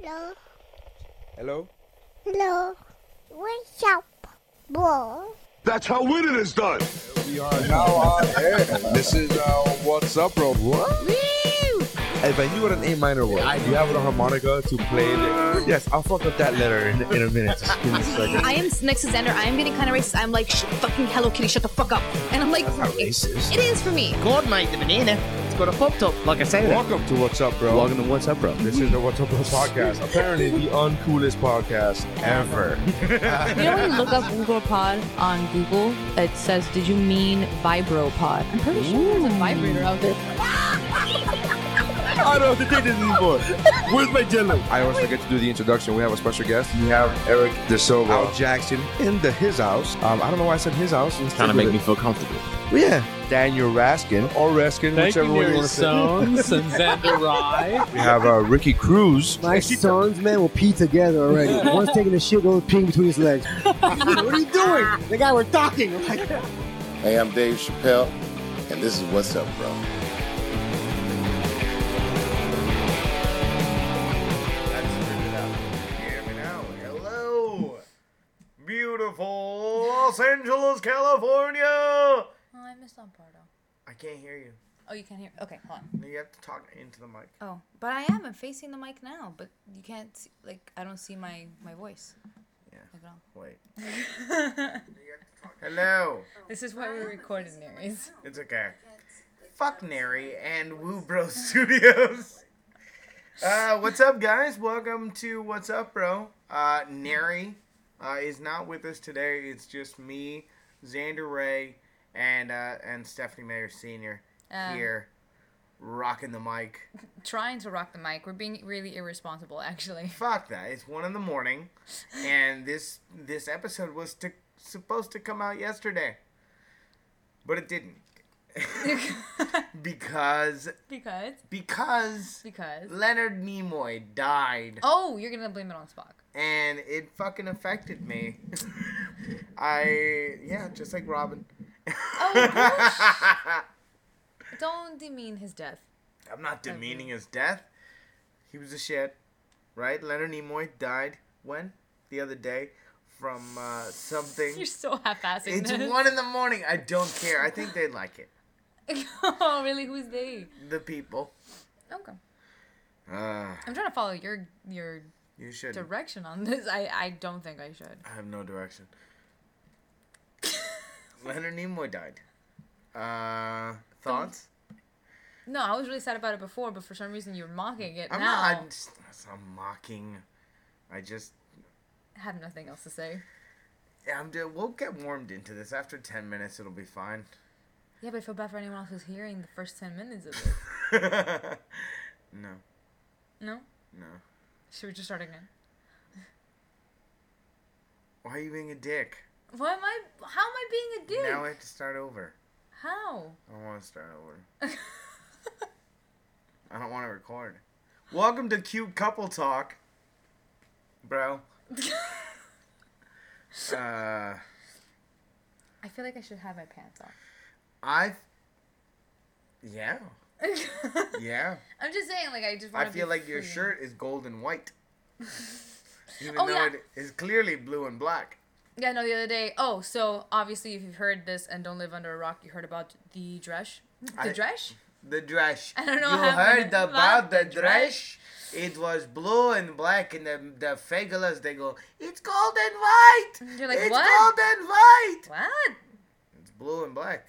Hello. Hello? Hello. What's up, bro? That's how winning is done. We are now on air. This is uh, What's Up, Bro. What? If I knew what an A minor was, I do have a harmonica to play it. Yes, I'll fuck up that letter in, in a minute. Just give me a second. I am next to Xander. I am getting kind of racist. I'm like, fucking Hello Kitty, shut the fuck up. And I'm like, That's not racist. it is for me. God, mate, the banana. It's got a pop top, like I said. Welcome to What's Up, Bro. Welcome to What's Up, Bro. This is the What's Up, Bro podcast. Apparently, the uncoolest podcast ever. You know when you look up Google Pod on Google, it says, "Did you mean Vibro Pod?" I'm pretty sure there's a vibrator out there. I don't have to take this anymore. Where's my jello? I always forget to do the introduction. We have a special guest. We have Eric De Silva, Al Jackson in the his house. Um, I don't know why I said his house. It's kind of make me feel comfortable. Well, yeah, Daniel Raskin or Raskin, Thank whichever you, one you want to say. Sons and Xander Rye. We have uh, Ricky Cruz. My sons, man, will pee together already. One's taking a shit, the other's peeing between his legs. what are you doing? The guy we're talking. Like, Hey, I'm Dave Chappelle, and this is What's Up, Bro. Los Angeles, California. Oh, I missed on part. I can't hear you. Oh, you can't hear. Okay, hold on. You have to talk into the mic. Oh, but I am. I'm facing the mic now, but you can't. See, like, I don't see my my voice. Yeah. Like at all. Wait. Hello. This is why we recorded recording, Neris. It's okay. Fuck Neri and Woo Bro Studios. Uh, what's up, guys? Welcome to What's Up, Bro. Uh, Neri uh, is not with us today. It's just me, Xander Ray, and uh, and Stephanie Mayer Senior Um, here, rocking the mic. Trying to rock the mic. We're being really irresponsible, actually. Fuck that! It's one in the morning, and this this episode was to, supposed to come out yesterday, but it didn't because because because because. Leonard Nimoy died, Oh, you're gonna blame it on Spock. And it fucking affected me. I yeah, just like Robin. Oh, gosh. Don't demean his death. I'm not demeaning his death. He was a shit, right? Leonard Nimoy died when the other day from uh, something. You're so half-assing It's this. one in the morning. I don't care. I think they'd like it. oh, really? Who's they? The people. Okay. Uh, I'm trying to follow your your you should. direction on this. I I don't think I should. I have no direction. Leonard Nimoy died. Uh, thoughts? No, I was really sad about it before, but for some reason you're mocking it I'm now. not. I'm, just, I'm mocking. I just. I have nothing else to say. Yeah, I'm. We'll get warmed into this. After ten minutes, it'll be fine. Yeah, but I feel bad for anyone else who's hearing the first ten minutes of it. no, No? no. Should we just start again? Why are you being a dick? Why am I? How am I being a dick? Now I have to start over. How? I don't want to start over. I don't want to record. Welcome to Cute Couple Talk, bro. uh, I feel like I should have my pants on. I. Yeah, yeah. I'm just saying, like I just I want to. feel like your shirt is gold and white, even Oh, though yeah. it is clearly blue and black. Yeah, no, the other day. Oh, so obviously, if you've heard this and don't live under a rock, you heard about the dress. The I- dress? The dress. I don't know You heard about the dress. dress? It was blue and black, and the the fagulas they go, it's gold and white. You're like, it's "What?" gold and white. What? It's blue and black.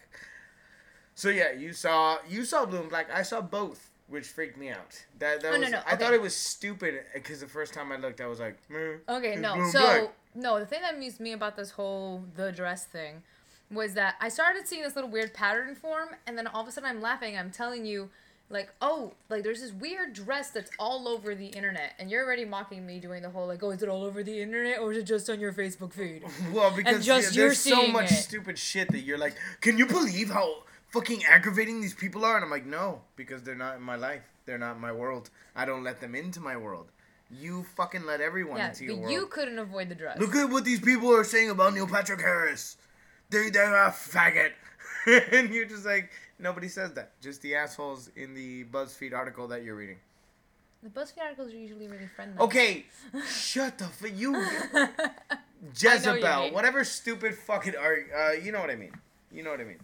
So yeah, you saw you saw blue and black. I saw both, which freaked me out. That that Oh, no, was, no, I thought it was stupid eh, because the first time I looked, I was like, Meh, Okay, no. So black." no, the thing that amused me about this whole the dress thing was that I started seeing this little weird pattern form, and then all of a sudden I'm laughing. I'm telling you, like, oh, like there's this weird dress that's all over the internet, and you're already mocking me doing the whole like, oh, is it all over the internet or is it just on your Facebook feed? Well, because just yeah, you're there's so much it. stupid shit that you're like, can you believe how fucking aggravating these people are? And I'm like, no, because they're not in my life. They're not in my world. I don't let them into my world. You fucking let everyone yeah, into your world. but world. you couldn't avoid the dress. Look at what these people are saying about Neil Patrick Harris. They they're a faggot. and you're just like nobody says that. Just the assholes in the BuzzFeed article that you're reading. The BuzzFeed articles are usually really friendly. Okay, shut the f- you Jezebel, whatever stupid fucking art. Uh, you know what I mean. You know what I mean.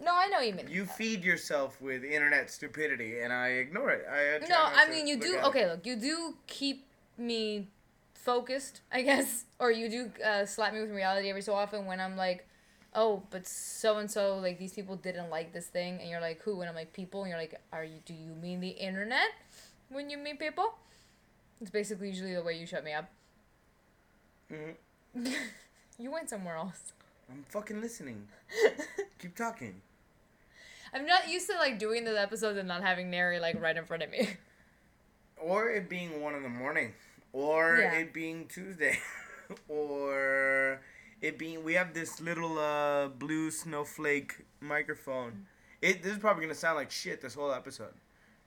No, I know what you mean. You feed yourself with internet stupidity, and I ignore it. I No, I mean you do. it. Okay, look, you do keep me focused, I guess, or you do uh, slap me with reality every so often when I'm like, oh, but so and so, like these people didn't like this thing, and you're like, who? And I'm like, people, and you're like, are you? Do you mean the internet when you mean people? It's basically usually the way you shut me up. Mhm. you went somewhere else. I'm fucking listening. Keep talking. I'm not used to like doing the episodes and not having Neri like right in front of me. Or it being one in the morning, or Yeah. it being Tuesday, or it being we have this little uh blue snowflake microphone. It this is probably gonna sound like shit this whole episode.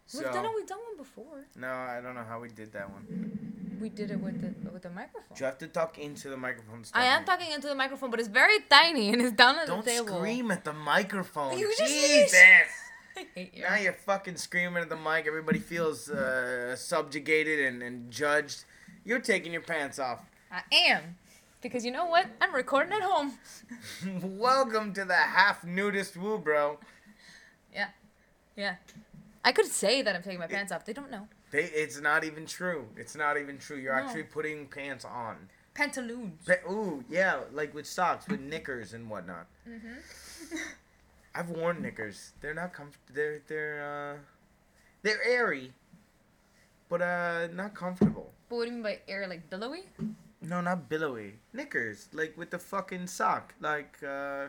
So We've done it. We've done one before. no, I don't know how we did that one. We did it with the with the microphone. You have to talk into the microphone. I am talking into the microphone, but it's very tiny and it's down at Don't the table. scream at the microphone. You just Jesus. I hate you. Now you're fucking screaming at the mic. Everybody feels uh, subjugated and, and judged. You're taking your pants off. I am. Because you know what? I'm recording at home. Welcome to the half nudist woo, bro. Yeah. Yeah. I could say that I'm taking my pants off. They don't know. They, it's not even true. It's not even true. You're No. actually putting pants on. Pantaloons. Pa- Ooh, yeah, like with socks, with knickers and whatnot. Mm-hmm. I've worn knickers. They're not comfortable. They're they're uh, they're airy, but uh, not comfortable. But what do you mean by air? Like billowy? No, not billowy. Knickers, like with the fucking sock, like uh,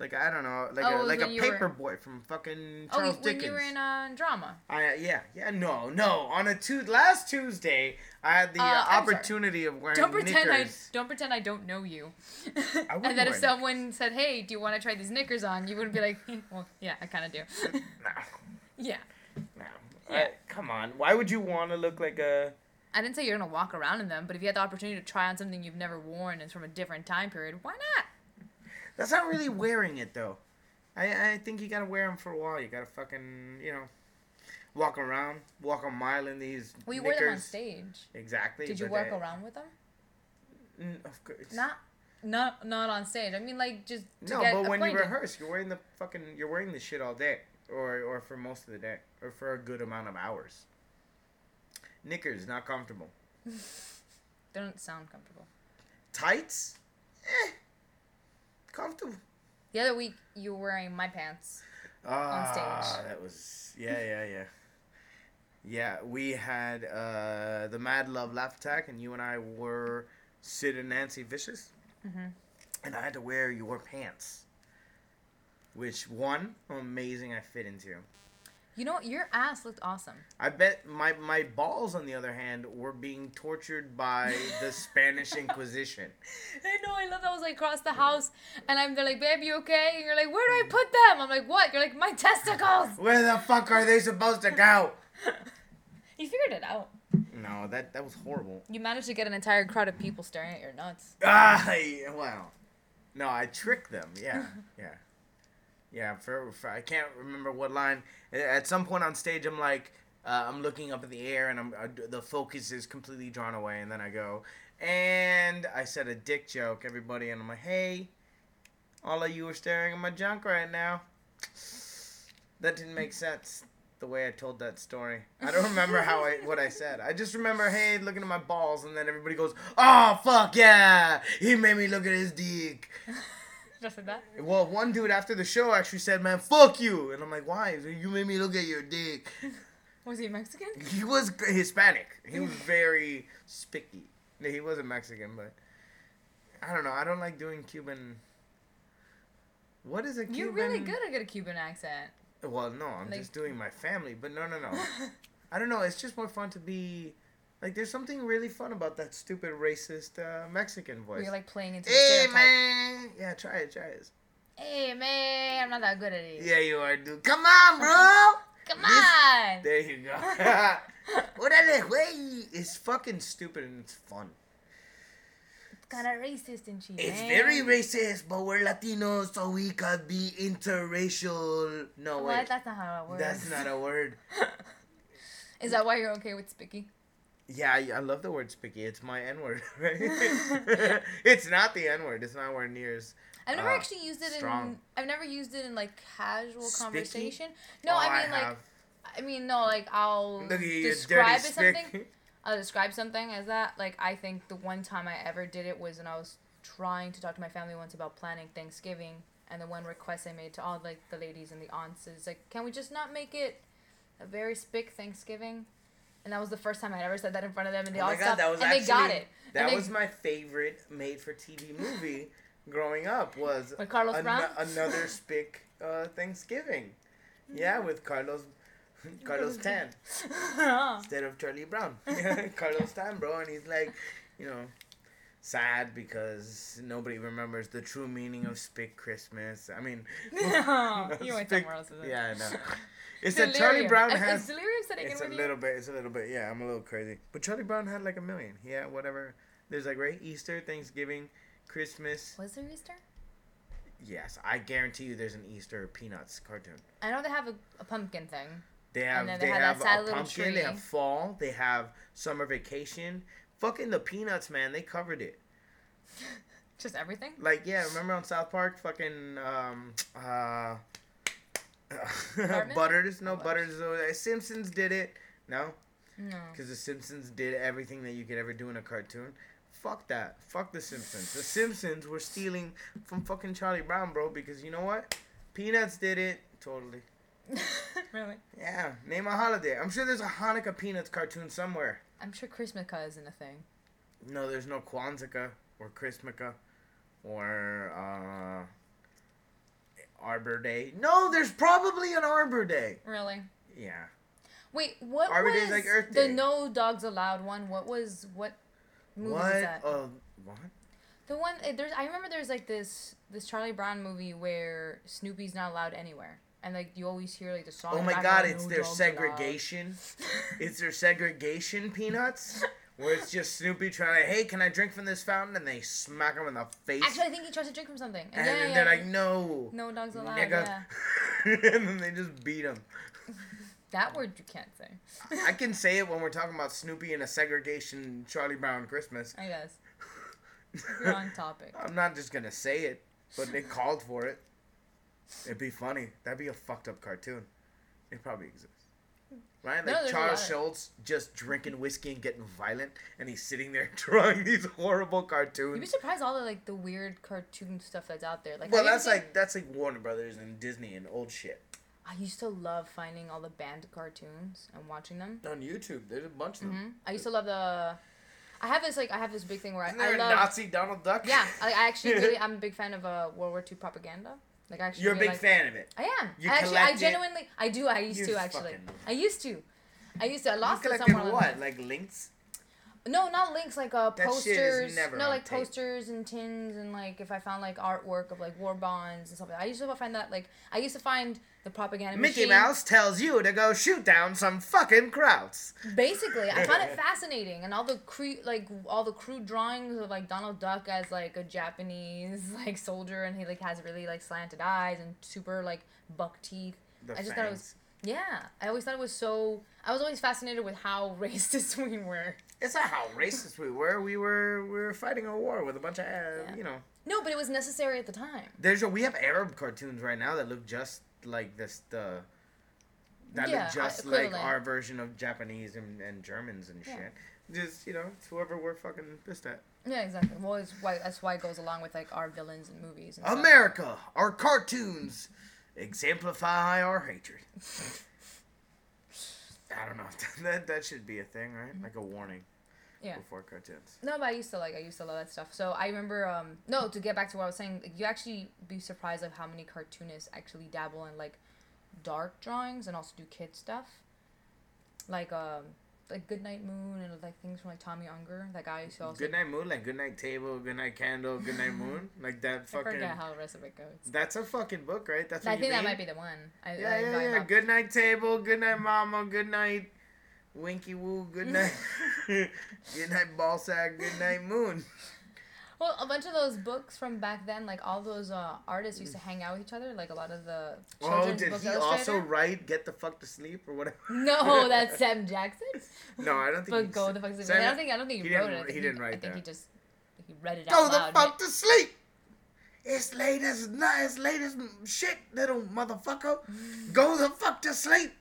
like I don't know, like Oh, a like a you were- paper boy from fucking Charles Oh, Charles when Dickens. you were in uh, drama. I yeah yeah no no on a tu- last Tuesday I had the Uh, uh, opportunity of wearing Don't pretend I don't pretend I don't know you. And then if someone said, "Hey, do you want to try these knickers on?" You wouldn't be like, "Hmm, "Well, yeah, I kind of do." Nah, yeah. nah. Yeah. I- come on, why would you want to look like a? I didn't say you're gonna walk around in them, but if you had the opportunity to try on something you've never worn and it's from a different time period, why not? That's not really wearing it though. I I think you gotta wear them for a while. You gotta fucking you know, walk around, walk a mile in these. Well, you knickers. wore them on stage. Exactly. Did you walk they- around with them? Of course. Not, not, not on stage. I mean, like just to No, get but when you rehearse, you're wearing the fucking you're wearing the shit all day, or or for most of the day, or for a good amount of hours. Knickers not comfortable. They don't sound comfortable. Tights, eh, comfortable. The other week you were wearing my pants. Ah, stage. that was yeah, yeah, yeah. Yeah, we had uh, the Mad Love Laugh Attack, and you and I were Sid and Nancy Vicious, Mhm. and I had to wear your pants, which one amazing I fit into. You know what? Your ass looked awesome. I bet my my balls, on the other hand, were being tortured by the Spanish Inquisition. I know. I love that. I was like across the house, and I'm there like, "Babe, you okay?" And you're like, "Where do I put them?" I'm like, "What?" You're like, "My testicles." Where the fuck are they supposed to go? You figured it out. No, that that was horrible. You managed to get an entire crowd of people staring at your nuts. Ah, well, no, I tricked them. Yeah, yeah, yeah. For, for I can't remember what line. At some point on stage, I'm like, uh, I'm looking up in the air, and I'm uh, the focus is completely drawn away, and then I go, and I said a dick joke, everybody, and I'm like, hey, all of you are staring at my junk right now. That didn't make sense. The way I told that story, I don't remember how I what I said. I just remember, hey, looking at my balls, and then everybody goes, "Oh fuck yeah, he made me look at his dick." Just like that. Well, one dude after the show actually said, "Man, fuck you," and I'm like, "Why?" You made me look at your dick. Was he Mexican? He was Hispanic. He was very spicky. He wasn't Mexican, but I don't know. I don't like doing Cuban. What is a Cuban? You're really good at a Cuban accent. Well, no, I'm Like- just doing my family, but no, no, no. I don't know. It's just more fun to be. Like, there's something really fun about that stupid racist uh, Mexican voice. You're like playing into the hey stereotype. man, yeah, try it, try it. Hey man, I'm not that good at it. Yeah, you are, dude. Come on, bro. Come on. There you go. Órale, güey. It's fucking stupid and it's fun. It's kind of racist and shit. It's man. very racist, but we're Latinos, so we could be interracial. No, What? wait. That's not how it works. That's not a word. Is that why you're okay with Spicky? Yeah, I, I love the word spicky. It's my N word. Right? it's not the N word. It's not where near as. I've never uh, actually used it strong. in. I've never used it in like casual Spicky? conversation. No, Oh, I mean like. have. I mean no, like I'll Look at you, you describe it spick. something. I'll describe something as that. Like I think the one time I ever did it was when I was trying to talk to my family once about planning Thanksgiving, and the one request I made to all like the ladies and the aunts is like, can we just not make it a very spick Thanksgiving? And that was the first time I'd ever said that in front of them, and they Oh all god, stopped, that was and actually they got it. that they- was my favorite made-for-TV movie growing up. Was With Carlos ano- Brown? another spick uh, Thanksgiving. Yeah, with Carlos. Carlos Tan instead of Charlie Brown. Carlos Tan, bro, and he's like, you know, sad because nobody remembers the true meaning of spick Christmas. I mean, No, you went somewhere else. Yeah, I know. It's that Charlie Brown has. Is delirium sitting in It's a with little you? bit. It's a little bit. Yeah, I'm a little crazy. But Charlie Brown had like a million. Yeah, whatever. There's like right Easter, Thanksgiving, Christmas. Was there Easter? Yes, I guarantee you there's an Easter Peanuts cartoon. I know they have a, a pumpkin thing. They have they, they have have a pumpkin. They have fall. They have summer vacation. Fucking the Peanuts, man. They covered it. Just everything. Like yeah, remember on South Park, fucking um uh. Butters, no Butters. uh, Simpsons did it. No, No. because the Simpsons did everything that you could ever do in a cartoon. Fuck that. Fuck the Simpsons. The Simpsons were stealing from fucking Charlie Brown, bro. Because you know what? Peanuts did it. Totally. really? Yeah. Name a holiday. I'm sure there's a Hanukkah Peanuts cartoon somewhere. I'm sure Christmas isn't a thing. No, there's no Kwanzaa or Christmaka or uh, Arbor Day. No, there's probably an Arbor Day. Really? Yeah. Wait, what Arbor was Day's like Earth Day. the No Dogs Allowed one? What was what movie what? was that? Uh, what? the one eh, there's I remember there's like this this Charlie Brown movie where Snoopy's not allowed anywhere. And like you always hear like the song. Oh my god, it's "No their segregation. it's their segregation peanuts. Where it's just Snoopy trying to, hey, can I drink from this fountain? And they smack him in the face. Actually, I think he tries to drink from something. and yeah, then yeah, they're yeah. like, no. No dogs allowed. nigga. Yeah. and then they just beat him. That word you can't say. I can say it when we're talking about Snoopy and a segregation Charlie Brown Christmas. I guess. You're on topic. I'm not just gonna say it, but they called for it. It'd be funny. That'd be a fucked up cartoon. It probably exists. Right? Like there's a Charles lot. Schulz just drinking whiskey and getting violent, and he's sitting there drawing these horrible cartoons. You'd be surprised all the like the weird cartoon stuff that's out there. Like Well, have you ever that's seen- like that's like Warner Brothers and Disney and old shit. I used to love finding all the banned cartoons and watching them. On YouTube, there's a bunch of them. hmm I used to love the. I have this like I have this big thing where I, Isn't I there a love. Nazi Donald Duck? Yeah, I, I actually really I'm a big fan of uh, World War II propaganda. Like actually. You're a big like- fan of it. I am. You I actually, I collect it? genuinely, I do. I used You to actually. I used to. I used to. I You lost it collected somewhere. what? Like links? No, not links. Like uh, That posters. no, like tape. posters and tins and like if I found like artwork of like war bonds and stuff like that. I used to find that like I used to find the propaganda Mickey machine. Mouse tells you to go shoot down some fucking krauts. Basically, I found it fascinating, and all the cre- like all the crude drawings of like Donald Duck as like a Japanese like soldier, and he like has really like slanted eyes and super like buck teeth. The I just thought it was yeah. I always thought it was so. I was always fascinated with how racist we were. It's not how racist we were. We were we were fighting a war with a bunch of uh, you know. No, but it was necessary at the time. There's a we have Arab cartoons right now that look just like this the. That Yeah, look just uh, like our version of Japanese and, and Germans and Yeah. shit. Just you know, it's whoever we're fucking pissed at. Yeah, exactly. Well, it's why that's why it goes along with like our villains in movies. And stuff. America, our cartoons exemplify our hatred. I don't know. that that should be a thing, right? Like a warning Yeah. before cartoons. No, but I used to like I used to love that stuff. So I remember um no to get back to what I was saying, like, you actually be surprised of how many cartoonists actually dabble in like dark drawings and also do kid stuff. Like um like Goodnight Moon and like things from like Tomi Ungerer. That guy to also Good night moon, like good night table, good night candle, good night moon, like that I forget how the rest of it goes. That's a fucking book, right? That's what I think that might be the one. I, Yeah, I, yeah, yeah. not- Good night table, good night mama, good night winky woo, good night, good night ball sack, good night moon. Well, a bunch of those books from back then, like all those uh, artists used to hang out with each other. Like a lot of the Oh, children's did he also write "Get the fuck to sleep" or whatever? No, that's Sam Jackson. No, I don't think. But go the fuck to sleep. Sam- I don't think I don't think he, he wrote it. I think he didn't write I think that. he just he read it Go out the loud. fuck to sleep. It's late as not as late as shit, little motherfucker. Go the fuck to sleep.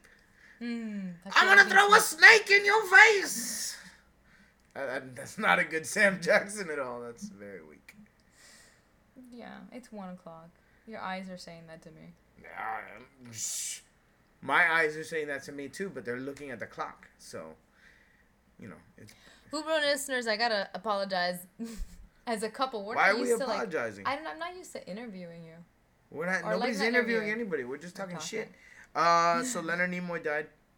Mm, I'm gonna throw a snake in your face. Uh, that- that's not a good Sam Jackson at all. That's very weak. Yeah, it's one o'clock. Your eyes are saying that to me. Shh. My eyes are saying that to me too, but they're looking at the clock. So, you know, it's, Hoopro listeners, I gotta apologize. As a couple, we're Why not are we used to apologizing? Like, I am not used to interviewing you. we're not. Or, like, nobody's not interviewing interviewing. anybody. We're just talking Okay. shit. Uh, so Leonard Nimoy died.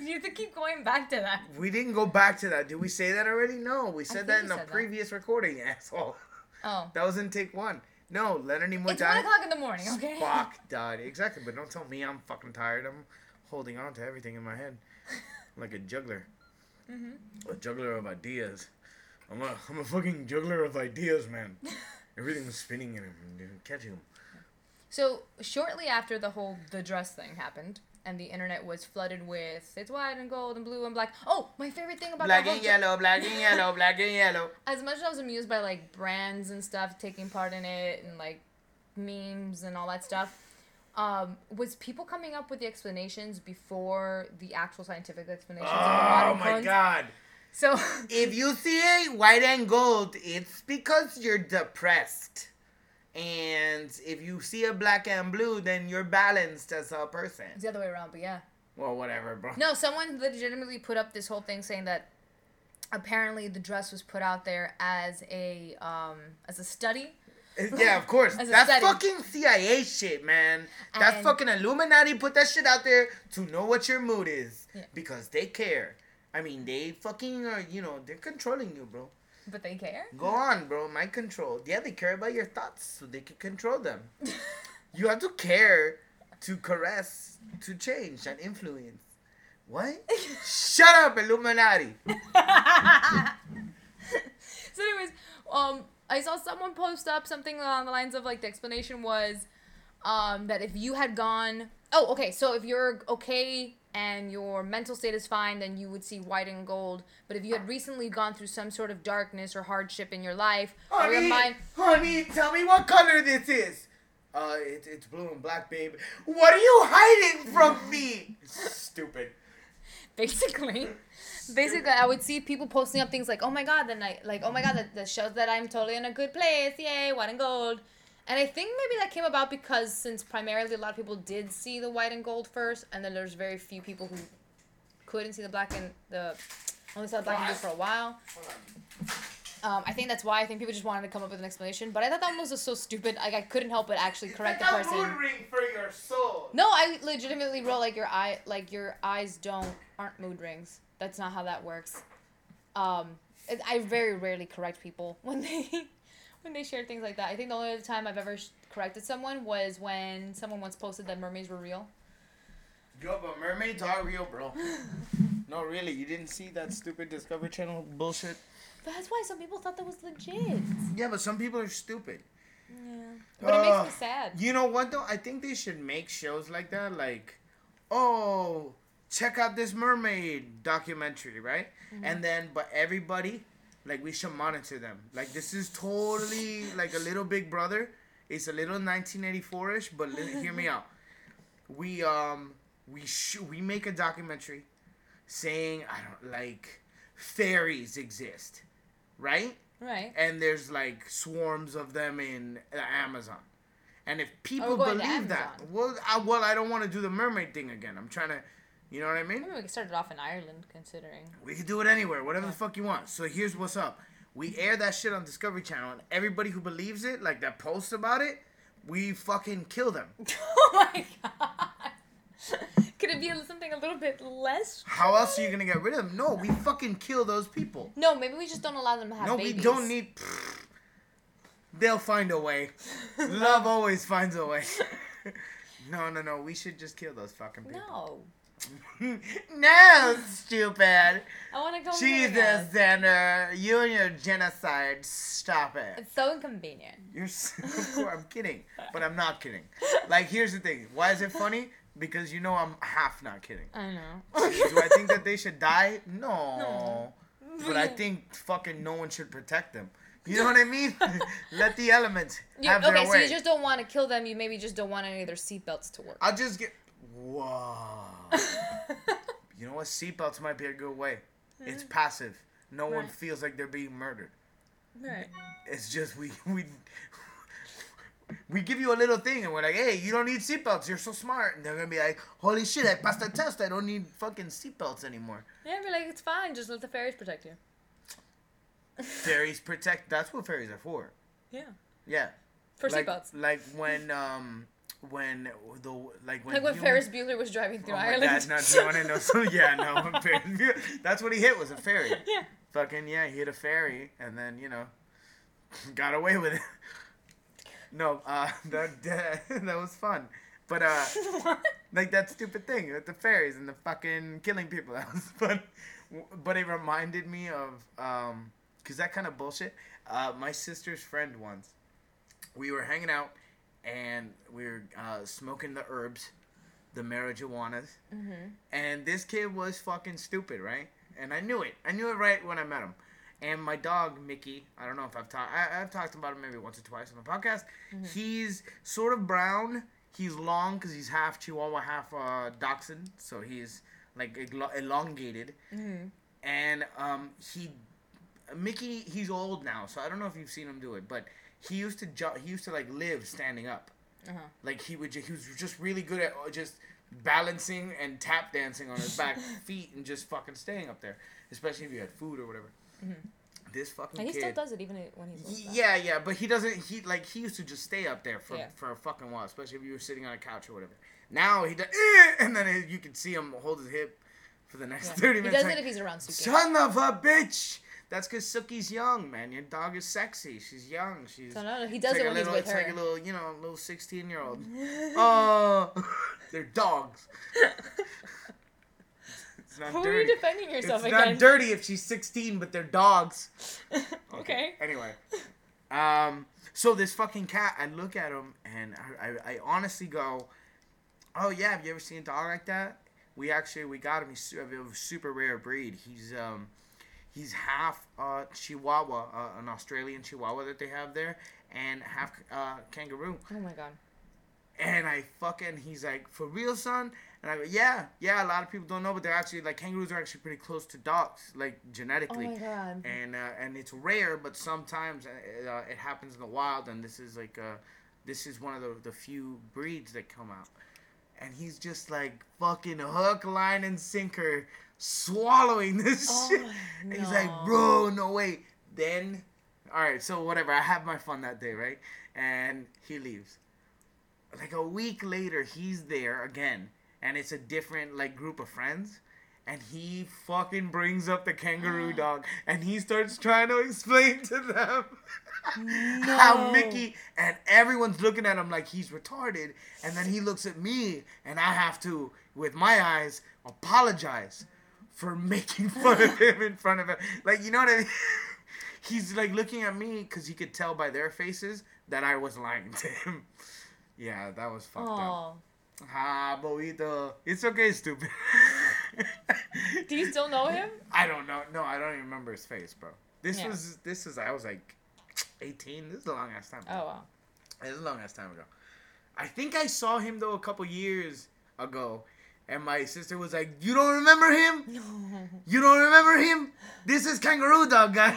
you have to keep going back to that. We didn't go back to that. Did we say that already? No, we said that in a said that. previous recording, asshole. Oh, That was in take one. No, Leonard Nimoy it's one died. o'clock in the morning. Okay. Spock died. Exactly, but don't tell me I'm fucking tired. I'm holding on to everything in my head. like a juggler. Mm-hmm. A juggler of ideas. I'm a, I'm a fucking juggler of ideas, man. Everything's spinning in him. Catching him. So shortly after the whole the dress thing happened, and the internet was flooded with it's white and gold and blue and black. Oh, my favorite thing about Black and dre- yellow, black and yellow, black and yellow. as much as I was amused by like brands and stuff taking part in it and like memes and all that stuff, um, was people coming up with the explanations before the actual scientific explanations Oh my clones? god. So If you see a white and gold, it's because you're depressed. And if you see a black and blue, then you're balanced as a person. it's the other way around, but yeah. Well, whatever, bro. No, someone legitimately put up this whole thing saying that apparently the dress was put out there as a um as a study. Yeah, of course. That's study. fucking CIA shit, man. That's And- fucking Illuminati put that shit out there to know what your mood is. Yeah. Because they care. I mean, they fucking are, you know, they're controlling you, bro. But they care. Go on, bro. Mind control. Yeah, they care about your thoughts so they can control them. you have to care to caress, to change, and influence. What? Shut up, Illuminati. So, anyways, um, I saw someone post up something along the lines of like the explanation was, um, that if you had gone, oh, okay, so if you're okay and your mental state is fine, then you would see white and gold. But if you had recently gone through some sort of darkness or hardship in your life, or your Honey, mind, honey, tell me what color this is. Uh, it, it's blue and black, babe. What are you hiding from me? Stupid. basically. Basically, I would see people posting up things like, "Oh my god, the night, like, oh my god, that, that shows that I'm totally in a good place, yay, white and gold." And I think maybe that came about because since primarily a lot of people did see the white and gold first, and then there's very few people who couldn't see the black and the only saw the black and blue for a while. Um, I think that's why I think people just wanted to come up with an explanation. But I thought that one was just so stupid. Like I couldn't help but actually correct the person. mood ring for your soul. No, I legitimately wrote like your eye, like your eyes don't aren't mood rings. That's not how that works. Um, I very rarely correct people when they when they share things like that. I think the only other time I've ever sh- corrected someone was when someone once posted that mermaids were real. Yo, but mermaids are real, bro. no, really, you didn't see that stupid Discovery Channel bullshit? That's why some people thought that was legit. Yeah, but some people are stupid. Yeah. But it makes me sad. You know what though? I think they should make shows like that, like, oh, check out this mermaid documentary, right? Mm-hmm. And then, but everybody, like, we should monitor them. Like, this is totally like a little Big Brother. It's a little 1984ish, but li- hear me out. We um we sh- we make a documentary saying I don't like fairies exist, right? Right. and there's like swarms of them in the Amazon. And if people Oh, to believe that, well, I, well, I don't want to do the mermaid thing again. I'm trying to, you know what I mean? Maybe we could start it off in Ireland, considering. We could do it anywhere, whatever the fuck you want. So here's what's up: we air that shit on Discovery Channel, and everybody who believes it, like that posts about it, we fucking kill them. oh my god. Could it be something a little bit less? How else are you gonna get rid of them? No, we fucking kill those people. No, maybe we just don't allow them to have No, babies. No, we don't need. They'll find a way. Love always finds a way. no, no, no. We should just kill those fucking people. No. no, stupid. I want to go. Jesus, Xander, you and your genocide. Stop it. It's so inconvenient. You're. s- Of course, I'm kidding, but I'm not kidding. Like, here's the thing. Why is it funny? Because you know I'm half not kidding. I know. Do I think that they should die? No. no. But I think fucking no one should protect them. You know what I mean? Let the elements You, have okay, their so you just don't want to kill them. You maybe just don't want any of their seatbelts to work. I'll just get. Whoa. you know what? Seatbelts might be a good way. It's passive. No one feels like they're being murdered. Right. It's just we we we give you a little thing and we're like, hey, you don't need seatbelts. You're so smart. And they're gonna be like, holy shit, I passed the test. I don't need fucking seatbelts anymore. Yeah, be like, it's fine. Just let the fairies protect you. Fairies protect. That's what fairies are for. Yeah. Yeah. For like, seatbelts. Like when um when the like when Like when Ferris Bueller was driving through Oh Ireland. God, no, do you want to know? So yeah, no, Ferris Bueller- that's what he hit was a ferry. Yeah. Fucking yeah, he hit a ferry and then you know got away with it. No, uh, that that, was fun, but uh, like that stupid thing with the fairies and the fucking killing people. That was fun, but it reminded me of um, cause that kind of bullshit. Uh, my sister's friend once, we were hanging out and we were uh, smoking the herbs, the marijuanas, Mm-hmm. and this kid was fucking stupid, right? And I knew it. I knew it right when I met him. And my dog Mickey, I don't know if I've talked. I've talked about him maybe once or twice on the podcast. He's sort of brown. He's long because he's half Chihuahua, half uh, Dachshund, so he's like elo- elongated. And um, he, Mickey, he's old now, so I don't know if you've seen him do it, but he used to ju- he used to like live standing up. Uh-huh. Like he would, ju- he was just really good at uh, just balancing and tap dancing on his back feet and just fucking staying up there, especially if you had food or whatever. This fucking And he kid. still does it even when he's Yeah, yeah, but he doesn't. He like he used to just stay up there for Yeah. for a fucking while, especially if you were sitting on a couch or whatever. Now he does, and then you can see him hold his hip for the next Yeah. thirty He minutes. does it if he's around Suki. Son of a bitch! That's because Suki's young, man. Your dog is sexy. She's young. She's. So no, no, he it's does like it a when he's little, with it's her. like a little, you know, a little sixteen-year-old. Oh, they're dogs. It's not Who are you defending yourself it's against? not dirty if she's 16, but they're dogs. Okay. Anyway, um, so this fucking cat, I look at him and I, I, I honestly go, "Oh yeah, have you ever seen a dog like that?" We actually we got him. He's a super rare breed. He's um, he's half uh Chihuahua, uh, an Australian Chihuahua that they have there, and half uh kangaroo. Oh my god. And I fucking, he's like, for real, son? And I go, yeah, yeah. A lot of people don't know, but they're actually like kangaroos are actually pretty close to dogs, like genetically. Oh my God. And uh, and it's rare, but sometimes uh, uh, it happens in the wild, and this is like uh, this is one of the the few breeds that come out. And he's just like fucking hook, line, and sinker, swallowing this Oh shit. And he's like, bro, no way. Then, all right, so whatever. I have my fun that day, right? And he leaves like a week later he's there again and it's a different like group of friends and he fucking brings up the kangaroo dog and he starts trying to explain to them how Mickey and everyone's looking at him like he's retarded and then he looks at me and I have to with my eyes apologize for making fun of him in front of him like you know what I mean he's like looking at me because he could tell by their faces that I was lying to him yeah, that was fucked up. Oh. Ah, Boito. It's okay, stupid. Do you still know him? I don't know. No, I don't even remember his face, bro. This Yeah. was this is I was like 18. This is a long ass time. Ago. Oh wow. This is a long ass time ago. I think I saw him though a couple years ago, and my sister was like, "You don't remember him? You don't remember him? This is Kangaroo Dog guy."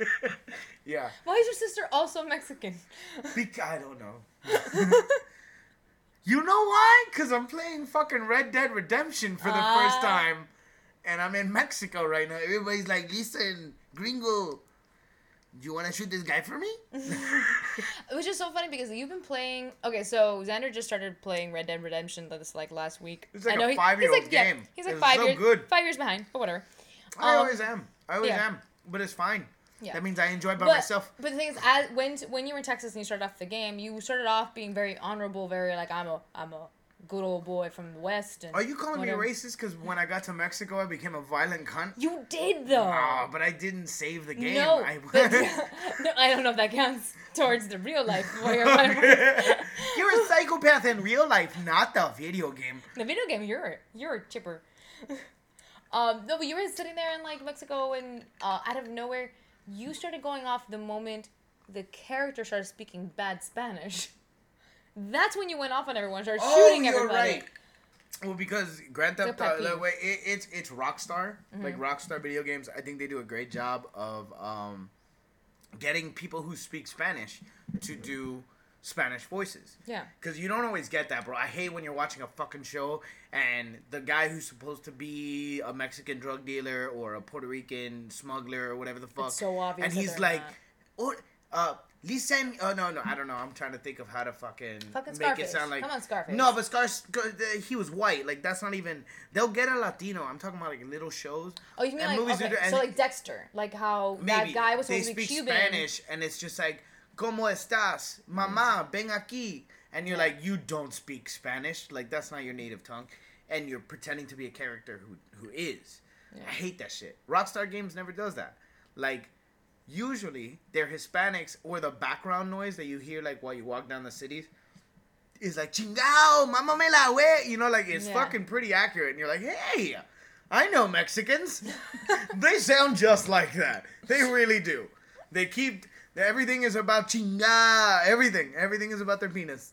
yeah. Why is your sister also Mexican? Bec- I don't know. you know why? Because I'm playing fucking Red Dead Redemption for the first Ah. time. And I'm in Mexico right now. Everybody's like, listen, gringo, do you want to shoot this guy for me? Which is so funny because you've been playing. Okay, so Xander just started playing Red Dead Redemption this like last week. It's like I know a he- five-year-old he's like, yeah, game. he's like It's five so years, good. five years behind, but whatever. I Um, always am. I always yeah. am. But it's fine. Yeah. That means I enjoy by but, myself. But the thing is, as, when when you were in Texas and you started off the game, you started off being very honorable, very like I'm a I'm a good old boy from the West. And Are you calling whatever. me racist? Because when I got to Mexico, I became a violent cunt. You did though. Ah, but I didn't save the game. No, I, no, I don't know if that counts towards the real life boy or Oh, whatever. You're a psychopath in real life, not the video game. the video game, you're you're a chipper. um, no, but you were sitting there in like Mexico, and uh, out of nowhere, you started going off the moment the character started speaking bad Spanish. That's when you went off on everyone, started shooting Oh, you're everybody. right. Well, because Grand Theft Auto, way it, it's it's Rockstar, like Mhm. Rockstar video games. I think they do a great job of um, getting people who speak Spanish to do Spanish voices. Yeah. Because you don't always get that, bro. I hate when you're watching a fucking show and the guy who's supposed to be a Mexican drug dealer or a Puerto Rican smuggler or whatever the fuck. so obvious And he's like, not. oh, uh, listen. Oh no, no, I don't know. I'm trying to think of how to fucking, Fucking make Scarface. it sound like. Come on, Scarface. No, but Scar, Scar, he was white. Like that's not even. They'll get a Latino. I'm talking about like little shows. Oh, you mean and like movies okay, that are- and so like Dexter, like how maybe that guy was supposed to be Cuban. Spanish, and it's just like, "Cómo estás, mamá? Ven aquí," and you're like, "You don't speak Spanish. Like that's not your native tongue," and you're pretending to be a character who who is. I hate that shit. Rockstar Games never does that. Like, usually they're Hispanics or the background noise that you hear like while you walk down the cities is like chingao, mama me la we. You know, like it's Yeah. fucking pretty accurate, and you're like, hey, I know Mexicans. they sound just like that. They really do. They keep everything is about chinga. Everything, everything is about their penis.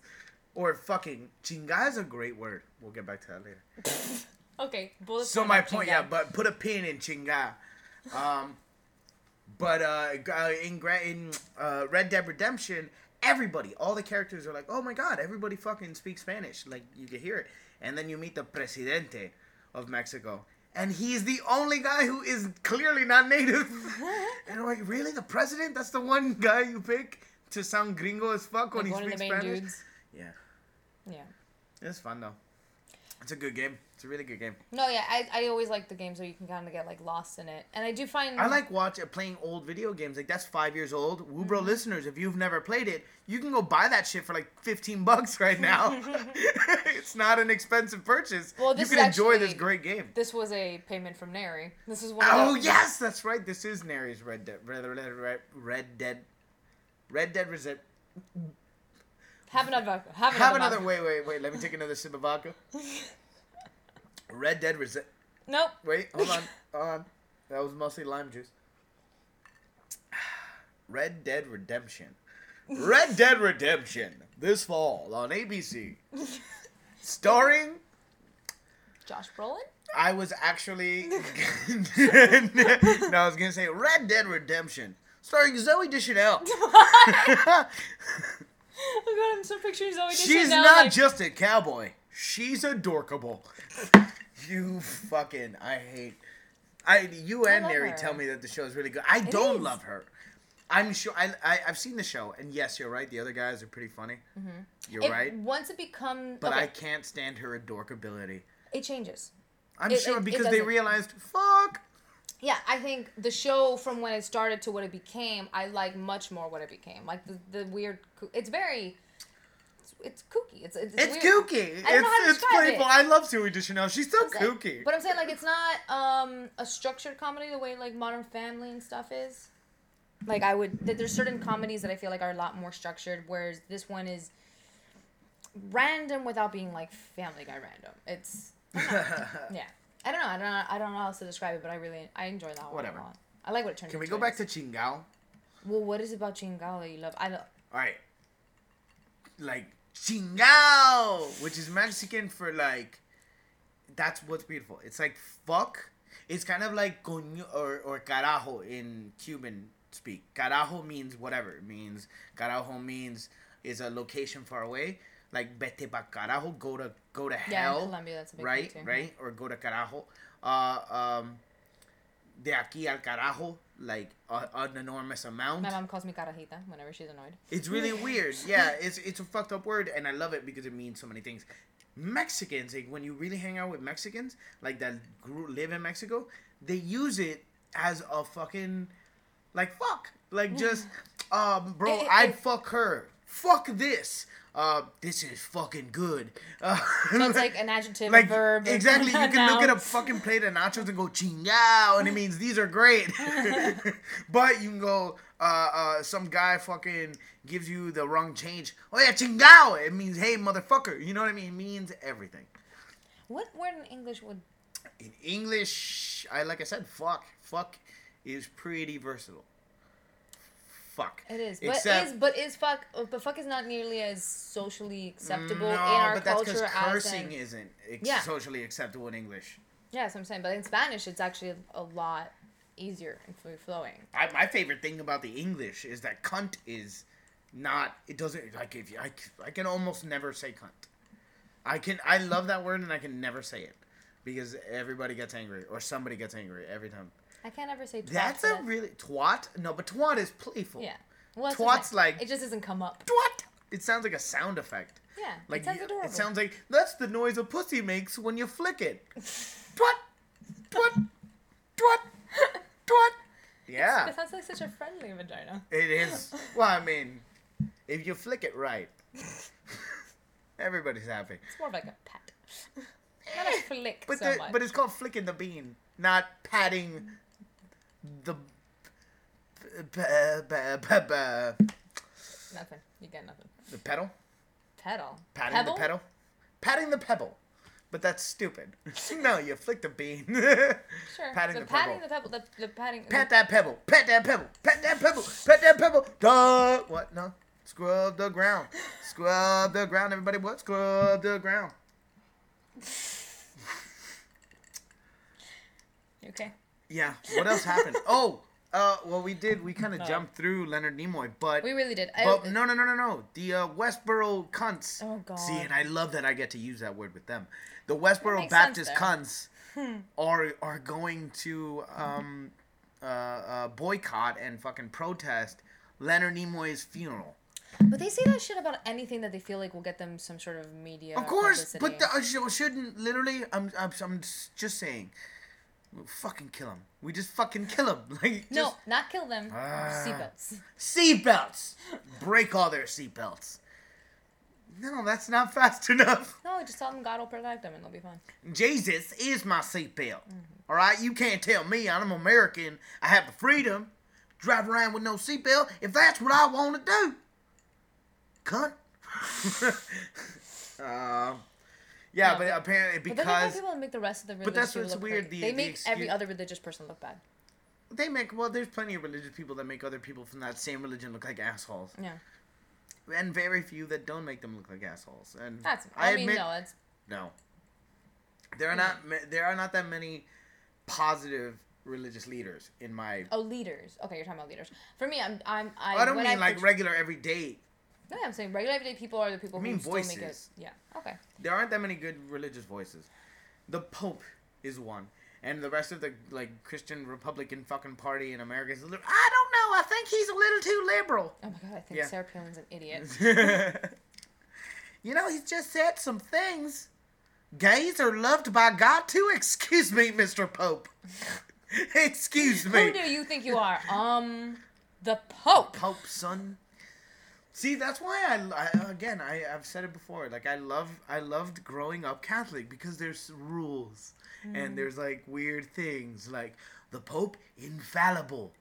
Or fucking chinga is a great word. We'll get back to that later. Okay, So my point, Chinga. yeah, but put a pin in chinga. Um, but uh, uh, in in uh, Red Dead Redemption, everybody, all the characters are like, oh my god, everybody fucking speaks Spanish. Like you can hear it, and then you meet the presidente of Mexico, and he's the only guy who is clearly not native. and I'm like, really, the president? That's the one guy you pick to sound gringo as fuck when he one of the speaks Spanish? dudes. Yeah, Yeah. it's fun though. It's a good game. It's a really good game. No, yeah, I, I always like the games where you can kind of get like lost in it, and I do find I like watching playing old video games. Like that's five years old. Woobro Mm-hmm. listeners, if you've never played it, you can go buy that shit for like fifteen bucks right now. it's not an expensive purchase. Well, you can enjoy actually- this great game. This was a payment from Neri. This is one. Of Oh the, yes, that's right. This is Neri's Red Dead. Red, Red, Red, Red Dead. Red Dead Reset. Have another. vodka. Have another. Have another. vodka. Wait, wait, wait. Let me take another sip of vodka. Red Dead Reset. Nope. Wait, hold on, hold on. That was mostly lime juice. Red Dead Redemption. Red Dead Redemption this fall on ABC. Starring, Josh Brolin. I was actually. no, I was gonna say Red Dead Redemption, starring Zooey Deschanel. oh god, I'm so picturing Zooey She's not like, just a cowboy. She's adorkable. You fucking I hate. I you and love Neri her. tell me that the show is really good. I It don't is. love her. I'm sure I, I I've seen the show and yes, you're right. The other guys are pretty funny. Mm-hmm. You're it, right. Once it becomes, But okay, I can't stand her adorkability. it changes. I'm It- sure because they realized fuck. Yeah, I think the show from when it started to what it became, I like much more what it became. Like the, the weird, it's very, it's, it's kooky. It's it's, It's weird. kooky. I don't know how to It's it's describe playful. it. I love Zooey Deschanel. She's so It's kooky. But I'm saying like it's not um a structured comedy the way like Modern Family and stuff is. Like I would, there's certain comedies that I feel like are a lot more structured, whereas this one is random without being like Family Guy random. It's yeah. I don't know. I don't know. I don't know how else to describe it, but I really I enjoy that one Whatever. a lot. I like what it turned. Out. Can we go back to. Chingao? Well, what is it about Chingao that you love? I love. All right. Like chingao, which is Mexican for like. That's what's beautiful. It's like fuck. It's kind of like coño or or carajo in Cuban speak. Carajo means whatever. It means carajo means is a location far away. Like vete pa carajo, go to go to Yeah, hell. Colombia, that's a big right, right, or go to carajo. Uh, um, de aquí al carajo, like a, an enormous amount. My mom calls me carajita whenever she's annoyed. It's really weird. Yeah, it's it's a fucked up word, and I love it because it means so many things. Mexicans, like when you really hang out with Mexicans, like that grew, live in Mexico, they use it as a fucking like fuck, like just um, bro, It- it- I'd it- fuck her. Fuck this. Uh, this is fucking good. Uh, So it's like an adjective, like a verb. exactly. You can look at a fucking plate of nachos and go chingao, and it means these are great. but you can go, uh, uh, some guy fucking gives you the wrong change. Oh yeah, chingao. It means hey motherfucker. You know what I mean? It means everything. What word in English would? In English, I like I said, fuck. Fuck is pretty versatile. Fuck. It is, but Except- is but is fuck? But fuck is not nearly as socially acceptable no, in our but that's culture because as cursing in. isn't ex- Yeah. socially acceptable in English. Yeah, that's what I'm saying. But in Spanish, it's actually a lot easier and free flowing. I, my favorite thing about the English is that cunt is not. It doesn't like if you. I, I can almost never say cunt. I can. I love that word and I can never say it because everybody gets angry or somebody gets angry every time. I can't ever say twat. That's a really twat. No, but twat is playful. Yeah. Well, Twat's like- it just doesn't come up. Twat. It sounds like a sound effect. Yeah, Like it sounds adorable. it sounds like that's the noise a pussy makes when you flick it. twat, twat, twat, twat. Yeah, It sounds like such a friendly vagina. it is. Well, I mean, if you flick it right, everybody's happy. It's more of like a pat, not a flick But so the, but it's called flicking the bean, not patting the. ba- ba- ba- ba- nothing. You get nothing. The pedal? Pedal. Patting Pebble? the pedal? Patting the pebble. But that's stupid. no, you flick the bean. Sure. Patting the the patting pebble. the pebble. The, the patting. Pat that pebble. Pat that pebble. Pat that pebble. Pat that pebble. Duh. What? No. Scrub the ground. Scrub the ground. Everybody, what? Scrub the ground. You okay? Yeah. What else happened? Oh. Uh. Well, we did. We kind of No. jumped through Leonard Nimoy, but. We really did. I- But no, no, no, no, no. The uh, Westboro cunts. Oh, God. See, and I love that I get to use that word with them. The Westboro makes sense, Baptist though. cunts are are going to um, uh, uh, boycott and fucking protest Leonard Nimoy's funeral. But they say that shit about anything that they feel like will get them some sort of media. Of course, publicity. but the, uh, shouldn't literally. I'm, I'm, I'm just saying. We'll fucking kill them. We just fucking kill them. Like no, not kill them. Ah. Seatbelts. seatbelts. Break all their seatbelts. No, that's not fast enough. No, just tell them God will protect them and they'll be fine. Jesus is my seatbelt. All right, you can't tell me I'm American. I have the freedom to drive around with no seatbelt if that's what I want to do. Cunt. um, yeah, No, but but- apparently But then because people that make the rest of the religious But that's people what's look weird, the- they the make every other religious person look bad. they make well, there's plenty of religious people that make other people from that same religion look like assholes, Yeah, and very few that don't make them look like assholes. And that's. I, I mean, admit, no, it's No. There are not there are not that many positive religious leaders in my. oh leaders. Okay, you're talking about leaders. For me, I'm I'm I. Oh, I don't mean like portray- regular everyday. No, I'm saying regular everyday people are the people I mean who still make it. Yeah. Okay. There aren't that many good religious voices. The Pope is one, and the rest of the like Christian Republican fucking party in America is. A little, I don't know. I think he's a little too liberal. Oh my god, I think Yeah. Sarah Palin's an idiot. you know, he's just said some things. Gays are loved by God too. Excuse me, Mr. Pope. Excuse me. Who do you think you are? Um, the Pope. Pope, son. See, that's why I, I again I I've said it before. Like I love I loved growing up Catholic because there's rules and mm. there's like weird things like the Pope infallible.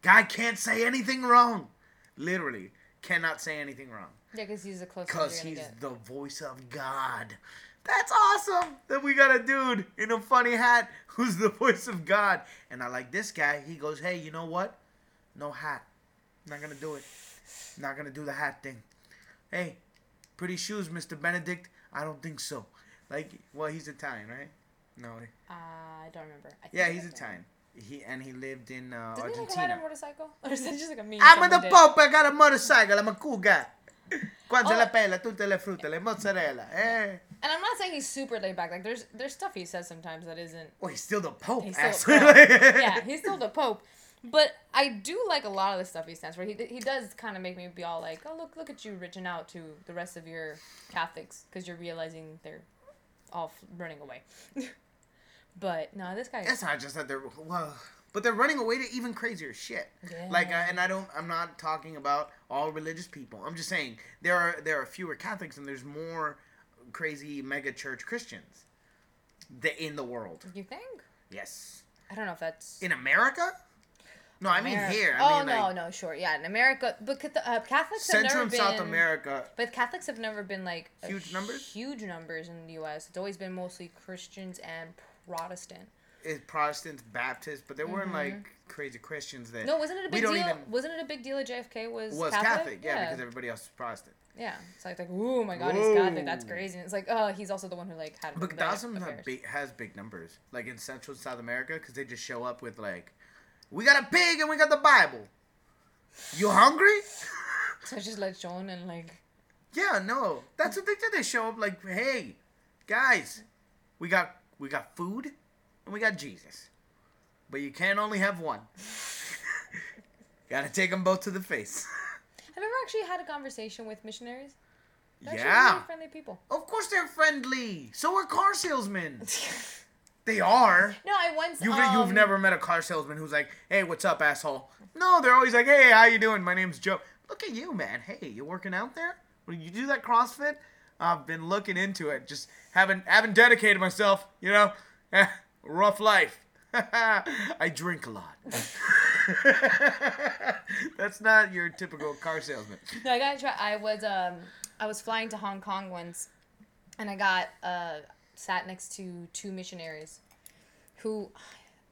Guy can't say anything wrong. Literally cannot say anything wrong Yeah, because he's the closest because he's get. the voice of God. That's awesome that we got a dude in a funny hat who's the voice of God. And I like this guy. He goes, hey, you know what? No hat. Not gonna do it. Not gonna do the hat thing. Hey, pretty shoes, Mr. Benedict. I don't think so. Like, well, he's Italian, right? No. Uh, I don't remember. I Yeah, he's did. Italian. He and he lived in uh, Doesn't he like ride a Argentina. motorcycle? Or is that just like a meme? I'm the did? Pope. I got a motorcycle. I'm a cool guy. Qua c'è Oh. la pella, tutte le frutte, le mozzarella. Eh. And I'm not saying he's super laid back. Like there's there's stuff he says sometimes that isn't. Well, he's still the Pope. He's still the Pope. yeah, he's still the Pope. But I do like a lot of the stuff he stands for. He, he does kind of make me be all like, oh look look at you reaching out to the rest of your Catholics because you're realizing they're all running away. but no, this guy. It's not just that they're well. but they're running away to even crazier shit. Yeah. Like, uh, and I don't. I'm not talking about all religious people. I'm just saying there are there are fewer Catholics and there's more crazy mega church Christians the, in the world. You think? Yes. I don't know if that's In America? No, I mean Ameri- here. I oh mean, no, like, no, sure, yeah, in America, but uh, Catholics have Central never and been. South America. But Catholics have never been like Huge numbers? Huge numbers in the U.S. It's always been mostly Christians and Protestant. is Protestants, Baptists, but there weren't like crazy Christians that. Mm-hmm. No, wasn't it a we big don't deal? even Wasn't it a big deal that JFK was was Catholic? Catholic, yeah, because everybody else was Protestant. yeah, it's like like oh my god, he's Catholic. That's crazy. And it's like oh, he's also the one who like had. But have big, has big numbers, like in Central and South America, because they just show up with like, we got a pig and we got the Bible. You hungry? So just like shown and like Yeah, no, that's what they did. They show up like, hey, guys, we got we got food and we got Jesus, but you can't only have one. Gotta take them both to the face. Have you ever actually had a conversation with missionaries? They're Yeah. really friendly people. Of course they're friendly. So are car salesmen. they are. No, I once. You've, um, you've never met a car salesman who's like, hey, what's up, asshole? No, they're always like, hey, how you doing? My name's Joe. Look at you, man. Hey, you working out there? Well, you do that CrossFit? I've been looking into it. Just haven't haven't dedicated myself, you know? Rough life. I drink a lot. That's not your typical car salesman. No, I gotta Try- I was um, I was flying to Hong Kong once, and I got uh, sat next to two missionaries, who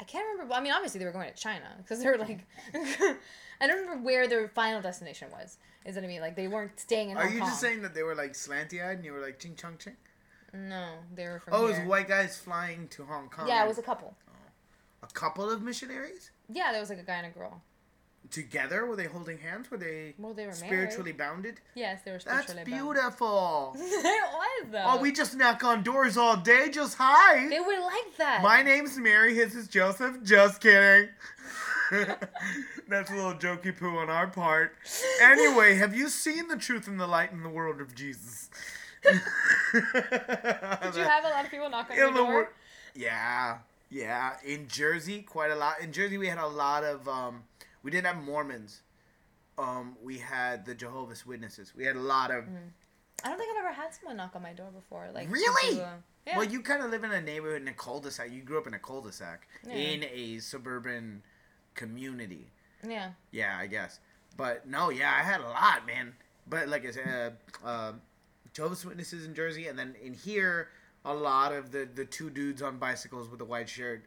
I can't remember. I mean, obviously they were going to China because they were like, I don't remember where their final destination was. Is what I mean? Like they weren't staying in Are Hong you Kong. just saying that they were like slanty eyed and you were like ching chong ching? No, they were from. Oh, it was white guys flying to Hong Kong. Yeah, it was a couple. Oh. a couple of missionaries Yeah, there was like a guy and a girl. Together. Were they holding hands? Were they Well, they were spiritually bounded? Yes, they were That's spiritually bound. beautiful. it was though. oh, we just knock on doors all day. Just hi. They were like that. My name's Mary. His is Joseph. Just kidding. That's a little jokey poo on our part. Anyway, have you seen the truth and the light in the world of Jesus? Did you have a lot of people knock on your door? wor- Yeah, yeah. In Jersey, quite a lot. In Jersey, we had a lot of. Um, we didn't have Mormons. Um, we had the Jehovah's Witnesses. We had a lot of. I don't think I've ever had someone knock on my door before. Like Really? a- yeah. Well, you kind of live in a neighborhood in a cul-de-sac. You grew up in a cul-de-sac Yeah. in a suburban community. yeah. Yeah, I guess. But no, yeah, I had a lot, man. But like I said, uh, uh, Jehovah's Witnesses in Jersey, and then in here, a lot of the the two dudes on bicycles with the white shirt,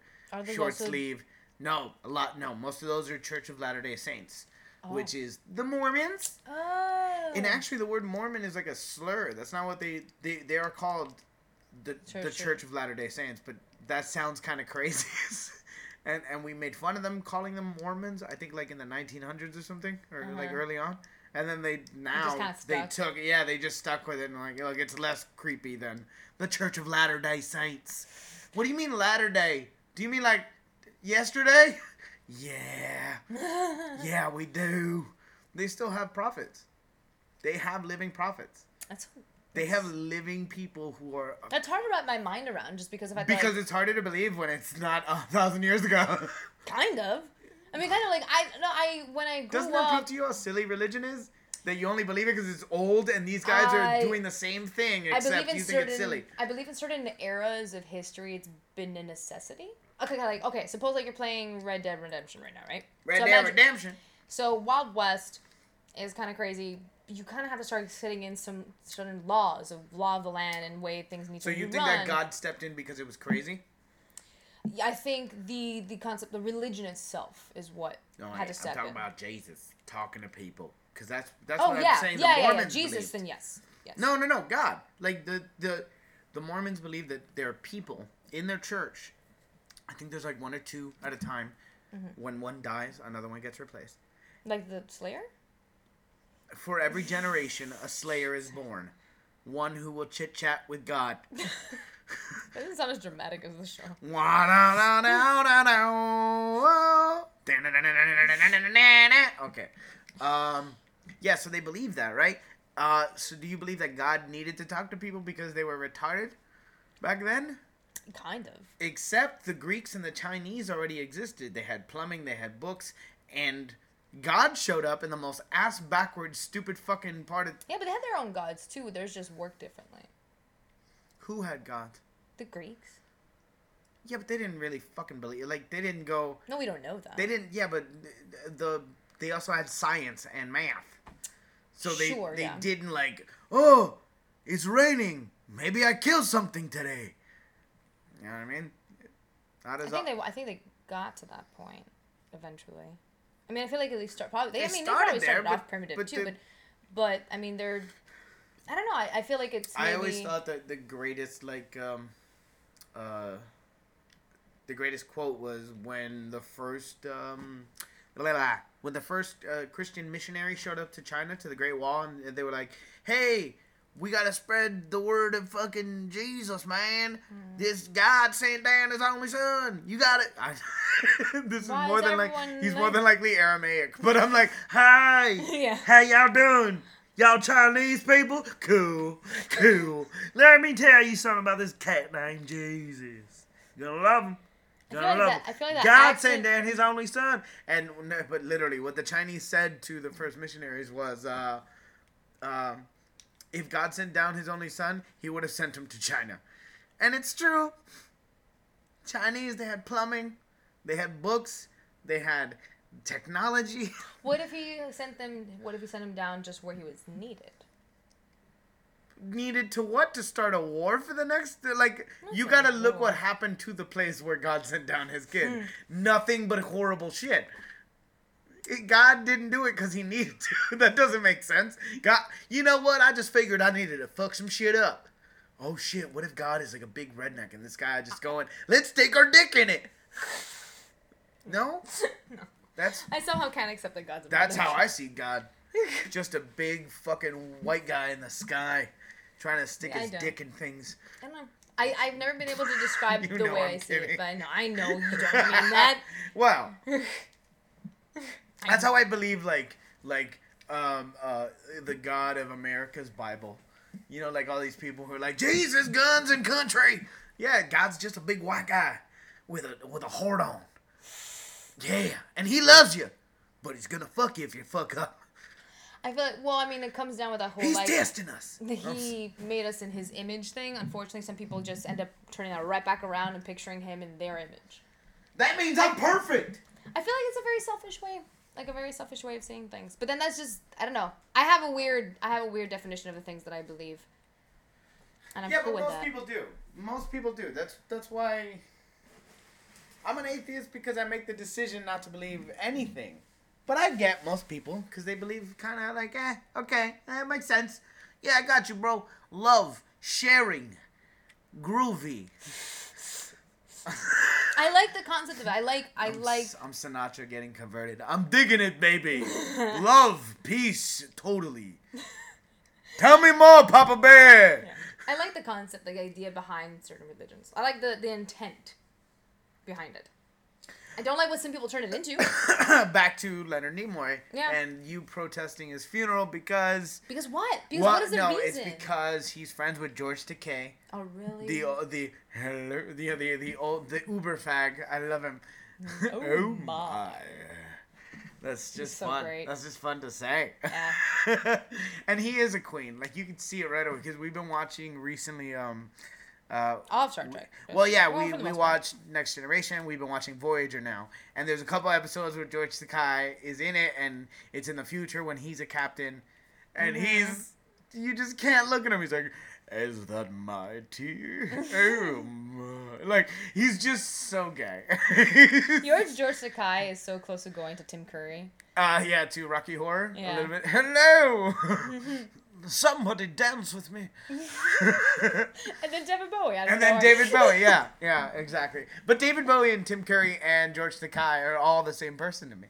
short also- sleeve. No, a lot. No, most of those are Church of Latter Day Saints, Oh. which is the Mormons. Oh. And actually, the word Mormon is like a slur. That's not what they they they are called, the the Church Church of Latter Day Saints. But that sounds kind of crazy. and and we made fun of them calling them Mormons. I think like in the 1900s or something, or like Uh-huh. early on. And then they now they took yeah they just stuck with it and like look it's less creepy than the Church of Latter Day Saints. What do you mean Latter Day? Do you mean like yesterday? Yeah. Yeah, we do. They still have prophets. They have living prophets. That's They have living people who are that's hard to wrap my mind around just because of I because like, it's harder to believe when it's not a thousand years ago. kind of. I mean, kind of like I no I when I grew Doesn't that prove to you how silly religion is? That you only believe it because it's old and these guys I- are doing the same thing I except believe in you think it's silly. I believe in certain eras of history, it's been a necessity. Okay, like okay, suppose like you're playing Red Dead Redemption right now, right? Red So Dead imagine- Redemption. So Wild West is kind of crazy. You kind of have to start setting in some certain laws of law of the land and way things need So to be So you think run. that God stepped in because it was crazy? Yeah, I think the the concept, the religion itself, is what No, had I'm talking in. about Jesus talking to people because that's that's oh what yeah, I'm saying. yeah, the yeah, yeah. Jesus, believed. then yes, yes. No, no, no. God. Like the the the Mormons believe that there are people in their church. I think there's like one or two at a time. Mm-hmm. When one dies, another one gets replaced. Like the Slayer. For every generation, a slayer is born. One who will chit chat with God. That doesn't sound as dramatic as the show. Okay. Um, yeah, so they believe that, right? Uh, so do you believe that God needed to talk to people because they were retarded back then? Kind of. Except the Greeks and the Chinese already existed. They had plumbing, they had books, and God showed up in the most ass backwards, stupid fucking part of. Yeah, but they had their own gods too. Theirs just worked differently. Who had God? The Greeks. Yeah, but they didn't really fucking believe. Like they didn't go. No, we don't know that. They didn't. Yeah, but the they also had science and math. So they Sure, they yeah. didn't like. Oh, it's raining. Maybe I killed something today. You know what I mean? Not I think they. I think they got to that point eventually. I mean, I feel like at least start probably. They, They I mean, started they probably there, started but- off primitive but too, the- but but I mean, they're. I don't know. I, I feel like it's. Maybe, I always thought that the greatest like um uh the greatest quote was when the first um blah, blah, when the first uh, Christian missionary showed up to China to the Great Wall and they were like, "Hey, we gotta spread the word of fucking Jesus, man. Hmm. This God sent down His only Son. You got it." I, this is more is than like he's more than likely Aramaic, but I'm like, "Hi, Yeah. how y'all doing?" Y'all Chinese people? Cool, cool. Let me tell you something about this cat named Jesus. You're gonna love him. You're gonna like love that- I him. feel like God accent- sent down his only son. And no, but literally what the Chinese said to the first missionaries was uh um if God sent down his only son, he would have sent him to China. And it's true. Chinese, they had plumbing, they had books, they had technology. What if he sent them? What if he sent him down just where he was needed? needed to what to start a war for the next like you gotta look what happened to the place where god sent down his kid Hmm. nothing but horrible shit It- god didn't do it because he needed to that doesn't make sense god you know what i just figured i needed to fuck some shit up oh shit what if god is like a big redneck and this guy just going let's stick our dick in it no no. that's I somehow can't accept that God's. a that's how I see God. Just a big fucking white guy in the sky trying to stick Yeah, his dick in things. I don't know. I, I've never been able to describe the way I'm I see it, but I know I know you don't mean that. Wow. That's how I believe like like um uh the God of America's Bible. You know, like all these people who are like, Jesus, guns and country. Yeah, God's just a big white guy with a with a heart on. Yeah. And he loves you. But he's gonna fuck you if you fuck up. I feel like well, I mean, it comes down with that whole He's like testing us. the he made us in his image thing. Unfortunately, some people just end up turning that right back around and picturing him in their image. That means I'm perfect. I feel like it's a very selfish way, like a very selfish way of seeing things. But then that's just I don't know. I have a weird I have a weird definition of the things that I believe, and I'm yeah, cool but with most that. people do. Most people do. That's that's why I'm an atheist because I make the decision not to believe anything. But I get most people because they believe kind of like, eh, okay, that makes sense. Yeah, I got you, bro. Love, sharing, groovy. I like the concept of it. I like I I'm, like S- I'm Sinatra getting converted. I'm digging it, baby. Love, peace, totally. Tell me more, Papa Bear. I like the concept, the idea behind certain religions. I like the the intent behind it. I don't like what some people turn it into Back to Leonard Nimoy Yeah. and you protesting his funeral because because what? Because Well, what is the no, reason? it's because he's friends with George Takei, oh really? the uh, the hello, the the the old the Uber fag. I love him. Oh my. That's just so fun. great. That's just fun to say. Yeah. and he is a queen. Like you can see it right away because we've been watching recently. Um, uh, All of Star Trek. well, yeah, Well, we, we part. watched Next Generation. We've been watching Voyager now, and there's a couple episodes where George Takei is in it, and it's in the future when he's a captain, and Mm-hmm. he's you just can't look at him. He's like, "Is that my tea?" oh my. Like he's just so gay. Yours, George Sakai, is so close to going to Tim Curry. Uh, yeah, to Rocky Horror a Yeah. little bit. Hello, somebody dance with me. And then David Bowie. And then. David Bowie, yeah, yeah, exactly. But David Bowie and Tim Curry and George Takei are all the same person to me.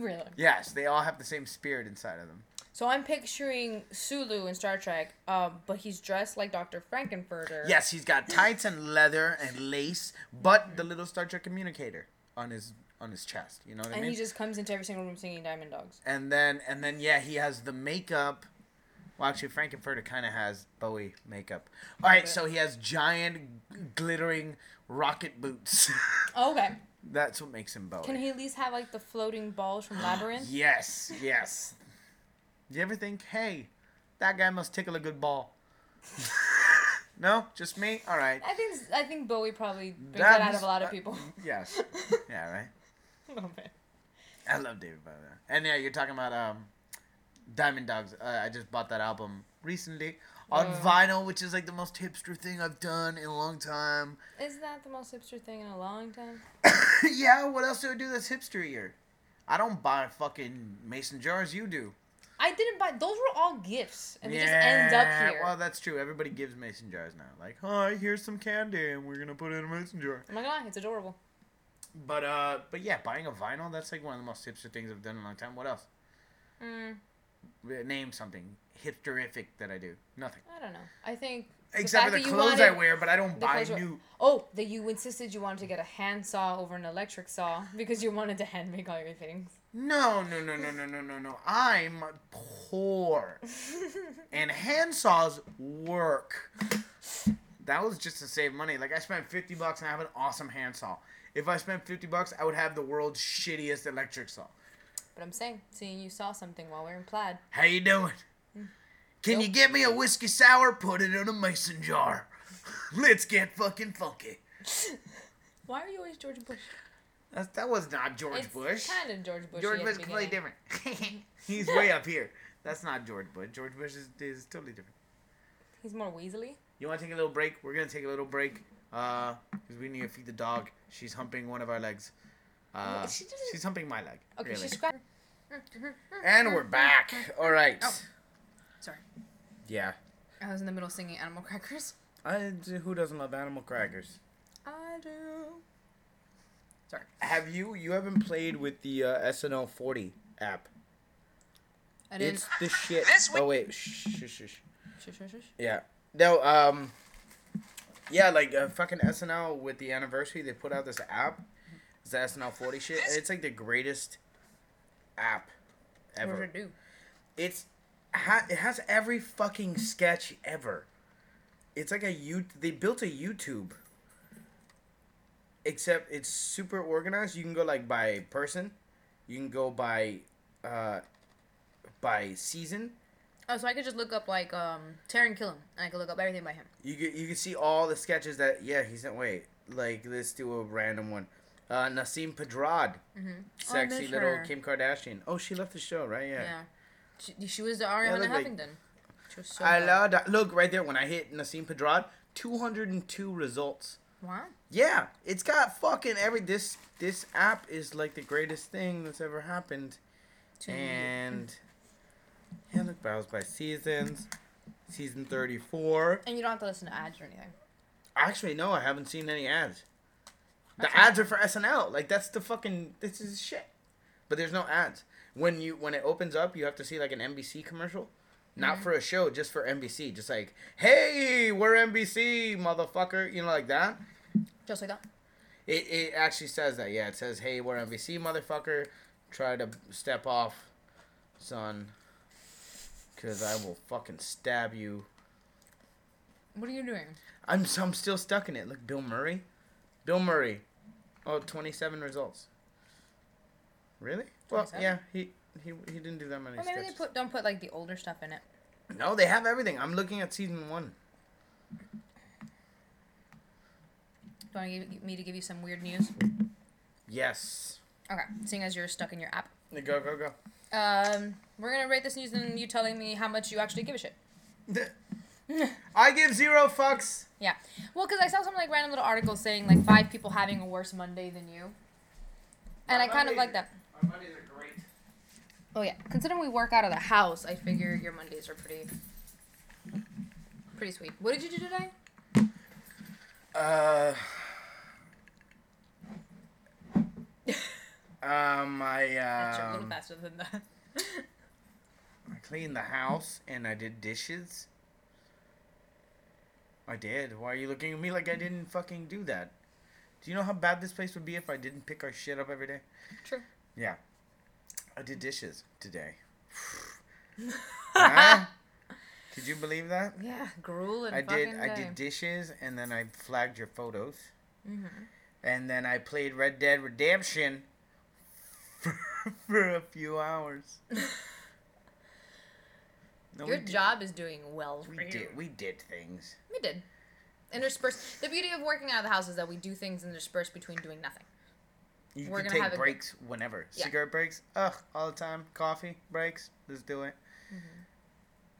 really. Yes, they all have the same spirit inside of them. So I'm picturing Sulu in Star Trek, um, but he's dressed like Dr. Frank-N-Furter. Yes, he's got tights and leather and lace, but the little Star Trek communicator on his on his chest. You know what I mean? And he just comes into every single room singing Diamond Dogs. and then and then yeah, he has the makeup Well, actually, Frank-N-Furter kind of has Bowie makeup. All right, so he has giant, glittering rocket boots. Oh, okay. That's what makes him Bowie. Can he at least have like the floating balls from Labyrinth? Yes, yes. Do you ever think, hey, that guy must tickle a good ball? no, just me. All right. I think I think Bowie probably brings That out of a lot of uh, people. Yes. Yeah, right. Oh, man. I love David Bowie. And yeah, you're talking about um, Diamond Dogs. Uh, I just bought that album recently on vinyl, which is like the most hipster thing I've done in a long time. Is that the most hipster thing in a long time? yeah, what else do I do that's hipsterier? I don't buy fucking mason jars. You do. I didn't buy. Those were all gifts, and they just end up here. Well, that's true. Everybody gives mason jars now. Like, hi, here's some candy, and we're gonna put it in a mason jar. Oh my god, it's adorable. But uh, but yeah, buying a vinyl that's like one of the most hipster things I've done in a long time. What else? Mm, Name something hipsterific that I do. Nothing. I don't know. I think Except for the clothes I wear, but I don't buy new. Oh, that you insisted you wanted to get a hand saw over an electric saw because you wanted to hand make all your things. No, no, no, no, no, no, no, no. I'm poor, and hand saws work. That was just to save money. Like I spent fifty bucks and I have an awesome hand saw. If I spent fifty bucks, I would have the world's shittiest electric saw. But I'm saying, seeing you saw something while we're in plaid. How you doing? Can you get me a whiskey sour? Put it in a mason jar. Let's get fucking funky. Why are you always George Bush? That, that was not George it's Bush. kind of George Bush. George Bush is completely different. He's way up here. That's not George Bush. George Bush is, is totally different. He's more Weasley. You want to take a little break? We're gonna take a little break. Uh, because we need to feed the dog. She's humping one of our legs. Uh, she she's humping my leg. Okay, really. she's scratching. And we're back. All right. Oh. Sorry. Yeah. I was in the middle singing Animal Crackers. I, who doesn't love animal crackers? I do. Sorry. Have you? You haven't played with the uh, SNL 40 app? I didn't. It's the shit. Oh wait. Shh, shh, shh, shh. Shush, shush, shush. Yeah. No. Um. Yeah, like uh, fucking SNL with the anniversary, they put out this app. It's the SNL 40 shit. It's like the greatest app What ever. does it do? It's ha- it has every fucking sketch ever. It's like a you. They built a YouTube. Except it's super organized. You can go like by person. You can go by, uh, by season. Oh, so I could just look up like um Taran Killam, and I could look up everything by him. You can you can see all the sketches that yeah he sent. Wait, like let's do a random one. Uh, Nasim Pedrad, Mm-hmm. sexy miss little her. Kim Kardashian. Oh, she left the show, right? Yeah. Yeah. She, she was the Arianna look like- Huffington. She was so I love that. Look right there when I hit Nasim Pedrad, two hundred and two results. Wow. Yeah, it's got fucking every this this app is like the greatest thing that's ever happened. To- And yeah, look, battles by seasons, season thirty four. And you don't have to listen to ads or anything. Actually, no, I haven't seen any ads. The That's ads are for SNL. Like that's the fucking this is shit. But there's no ads. When you when it opens up, you have to see like an NBC commercial. Not Mhm. for a show, just for NBC. Just like, hey, we're NBC, motherfucker. You know, like that. Just like that. It, it actually says that, yeah. It says, hey, we're NBC, motherfucker. Try to step off, son. Because I will fucking stab you. What are you doing? I'm, I'm still stuck in it. Look, Bill Murray. Bill Murray. Oh, 27 results. Really? Well, 27? yeah, he, he he didn't do that many Or maybe they sketches. put don't put like the older stuff in it. No, they have everything. I'm looking at season one. Do you want me to give you some weird news? Yes. Okay. Seeing as you're stuck in your app, Go, go, go. um, we're gonna rate this news and you telling me how much you actually give a shit. I give zero fucks. Yeah. Well, because I saw some like random little article saying like five people having a worse Monday than you, and I kind of like that. My Mondays are great. Oh yeah. Considering we work out of the house, I figure your Mondays are pretty, pretty sweet. What did you do today? Uh. um, I That's a little um, faster than that. I cleaned the house and I did dishes. I did. Why are you looking at me like I didn't fucking do that? Do you know how bad this place would be if I didn't pick our shit up every day? True. Yeah. I did dishes today. Huh? Could you believe that? Yeah, gruel and I did. fucking I did dishes, and then I flagged your photos, Mhm. and then I played Red Dead Redemption for, for a few hours. No, Your job is doing well for We you. did. We did things. We did. Interspersed. The beauty of working out of the house is that we do things interspersed between doing nothing. You We're can gonna take have a- breaks whenever. Yeah. Cigarette breaks. Ugh, all the time. Coffee breaks. Let's do it. Mm-hmm.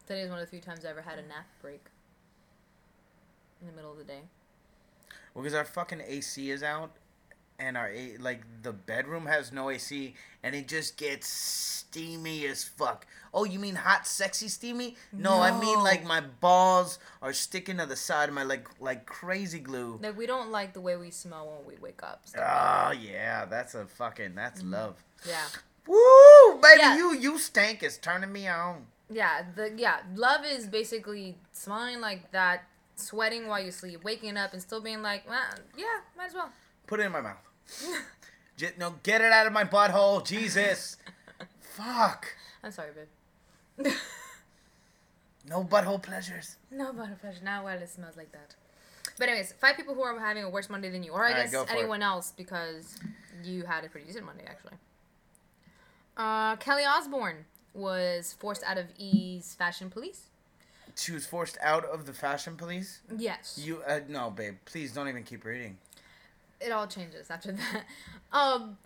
Today is one of the few times I ever had a nap break. In the middle of the day. Well, because our fucking AC is out, and our A- like the bedroom has no AC, and it just gets steamy as fuck. Oh, you mean hot, sexy, steamy? No, I mean like my balls are sticking to the side of my like like crazy glue. Like we don't like the way we smell when we wake up. like Oh ah, yeah, that's a fucking that's mm-hmm. love. Yeah. Woo, baby, Yeah. you you stank is turning me on. Yeah, the yeah, love is basically smelling like that, sweating while you sleep, waking up and still being like, well, yeah, might as well. Put it in my mouth. Just, no, get it out of my butthole, Jesus. Fuck. I'm sorry, babe. No butthole pleasures. No butthole pleasures. Not while it smells like that. But anyways, five people who are having a worse Monday than you, or I Alright, guess go for it. anyone else, because you had a pretty decent Monday actually. Uh, Kelly Osbourne was forced out of E's Fashion Police. She was forced out of the fashion police. Yes. You uh, no, babe. Please don't even keep reading. It all changes after that. Um,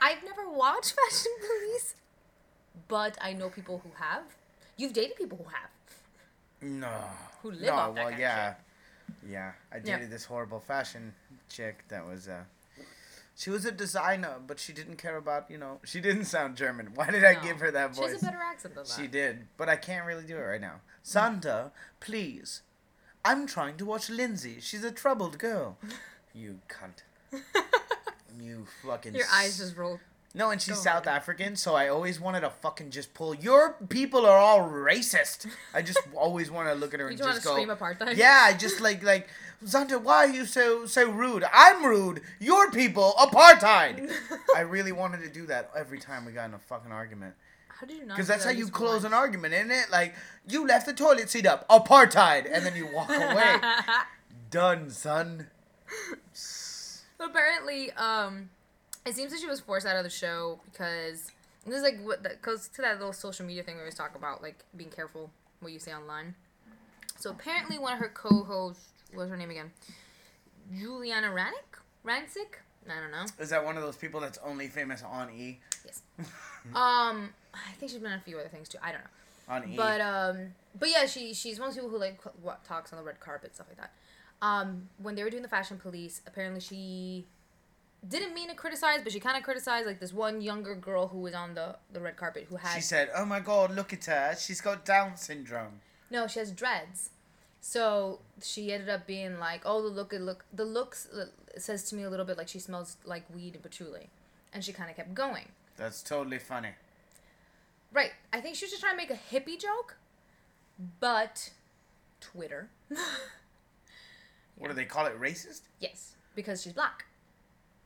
I've never watched Fashion Police, but I know people who have. You've dated people who have. No. Who live no, off that well, yeah, yeah. I Yeah. dated this horrible fashion chick that was. uh She was a designer, but she didn't care about you know. She didn't sound German. Why did I give her that voice? She has a better accent than that. She did, but I can't really do it right now. Santa, please. I'm trying to watch Lindsay. She's a troubled girl. You cunt. you fucking. Your eyes just rolled. No, and she's Go South African, so I always wanted to fucking just pull. Your people are all racist. I just always want to look at her You and just go. scream apartheid? Yeah, I just like like Santa. Why are you so so rude? I'm rude. Your people apartheid. I really wanted to do that every time we got in a fucking argument. How did you not? Because that's that how you close an argument, isn't it? Like, you left the toilet seat up. Apartheid. And then you walk away. Done, son. Apparently, um, it seems that she was forced out of the show because this is like what that goes to that little social media thing we always talk about, like being careful what you say online. So apparently, one of her co-hosts, what's her name again? Giuliana Ranik, Rancic. I don't know. Is that one of those people that's only famous on E? Yes. Um, I think she's been on a few other things too. I don't know. On E. But um, but yeah, she she's one of those people who like what talks on the red carpet stuff like that. Um, when they were doing the fashion police, apparently she didn't mean to criticize, but she kind of criticized like this one younger girl who was on the the red carpet who had she said, oh my god, look at her. She's got Down syndrome. no, she has dreads. So she ended up being like, oh, the look, look, the looks uh, says to me a little bit like she smells like weed and patchouli, and she kind of kept going. That's totally funny. Right. I think she was just trying to make a hippie joke, but Twitter. What do they call it? Racist? yes, because she's black.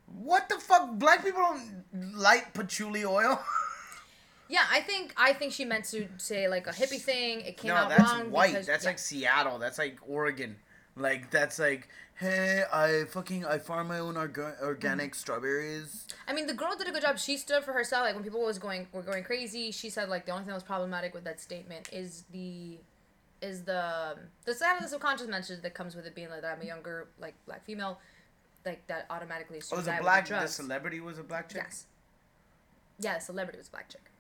What the fuck? Black people don't like patchouli oil? Yeah, I think I think she meant to say like a hippie thing. It came no, out that's wrong. white. because- that's yeah. like Seattle. That's like Oregon. Like that's like, hey, I fucking I farm my own orga- organic Mm-hmm. strawberries. I mean, the girl did a good job. She stood for herself. Like when people was going were going crazy, she said like the only thing that was problematic with that statement is the is the the side of the subconscious message that comes with it being like that I'm a younger like black female, like that automatically. Oh, was a black. The celebrity was a black chick. Yes. Yeah, the celebrity was a black chick,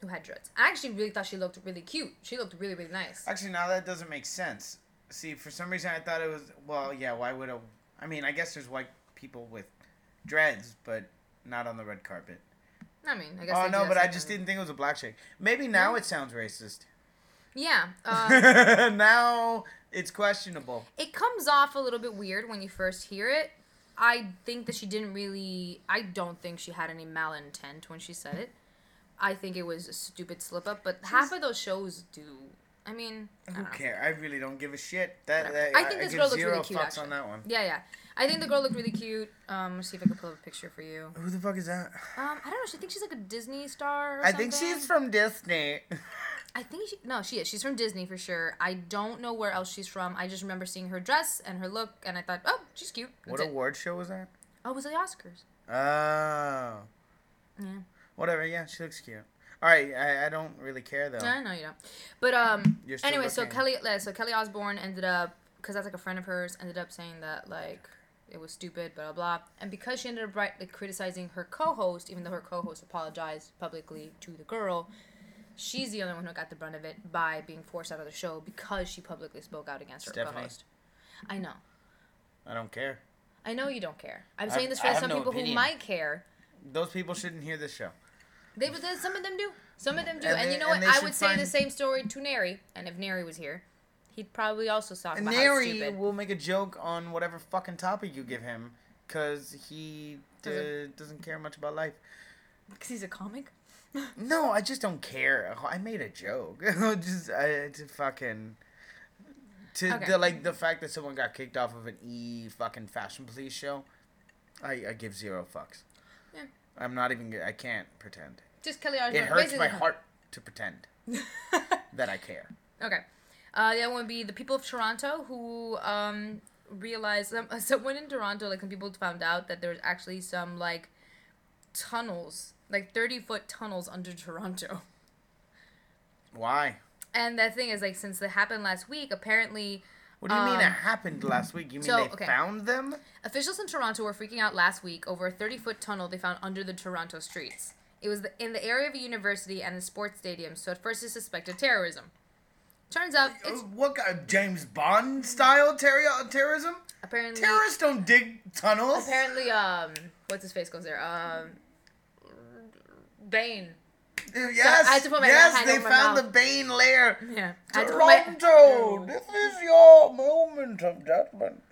who had dreads. I actually really thought she looked really cute. She looked really really nice. Actually, now that doesn't make sense. See, for some reason I thought it was. Well, yeah. Why would a? I mean, I guess there's white people with dreads, but not on the red carpet. I mean, I guess. Oh no, but I just didn't think it was a black chick. Maybe now it sounds racist. Yeah. Uh, now it's questionable. it comes off a little bit weird when you first hear it. I think that she didn't really. I don't think she had any malintent when she said it. I think it was a stupid slip up, but half of those shows do. I mean, I Who don't I really don't give a shit. That, that I think this give girl looks really cute. Actually. on that one. Yeah, yeah. I think the girl looked really cute. Um, let's see if I can pull up a picture for you. Who the fuck is that? Um, I don't know. She thinks she's like a Disney star. Or I think she's from Disney. I think she no, she is. She's from Disney for sure. I don't know where else she's from. I just remember seeing her dress and her look, and I thought, oh, she's cute. What it. award show was that? Oh, it was the Oscars. Oh. Yeah. Whatever. Yeah, she looks cute. All right. I, I don't really care though. No, no, you don't. But um, You're still anyway, so. Kelly, uh, so Kelly Osbourne ended up because that's like a friend of hers ended up saying that like it was stupid, blah blah blah, and because she ended up right, like criticizing her co-host, even though her co-host apologized publicly to the girl, she's the only one who got the brunt of it by being forced out of the show because she publicly spoke out against her Stephanie. co-host. I know. I don't care. I know you don't care. I'm I- saying this I for have some no people who might care. Those people shouldn't hear this show. They, but then some of them do. Some of them do. And And, they- you know and what? they I should would say the find- same story to Neri. And if Neri was here, he'd probably also talk And about how Neri stupid. will make a joke on whatever fucking topic you give him, cause he uh, Doesn't- doesn't care much about life. Because he's a comic? No, I just don't care. I made a joke. just I, to fucking to Okay. the like the fact that someone got kicked off of an E fucking fashion police show. I, I give zero fucks. Yeah. I'm not even. I can't pretend. Just Kelly Osbourne. It hurts my heart to pretend that I care. Okay. Uh, the other one would be the people of Toronto who um, realized um, someone in Toronto, like some people found out that there's actually some like tunnels, like thirty foot tunnels under Toronto. Why? And the thing is, like, since it happened last week, apparently. What do you mean it um, happened last week? You mean so, they okay. found them? Officials in Toronto were freaking out last week over a 30 foot tunnel they found under the Toronto streets. It was the, in the area of a university and a sports stadium, so at first they suspected terrorism. Turns out it's What kind of James Bond style terror- terrorism? apparently Terrorists don't dig tunnels. apparently um what's his face goes there um Bane. Yes, I had to put my yes, they found mouth. the Bane lair. Yeah, I had to put my- Toronto, this is your moment of judgment.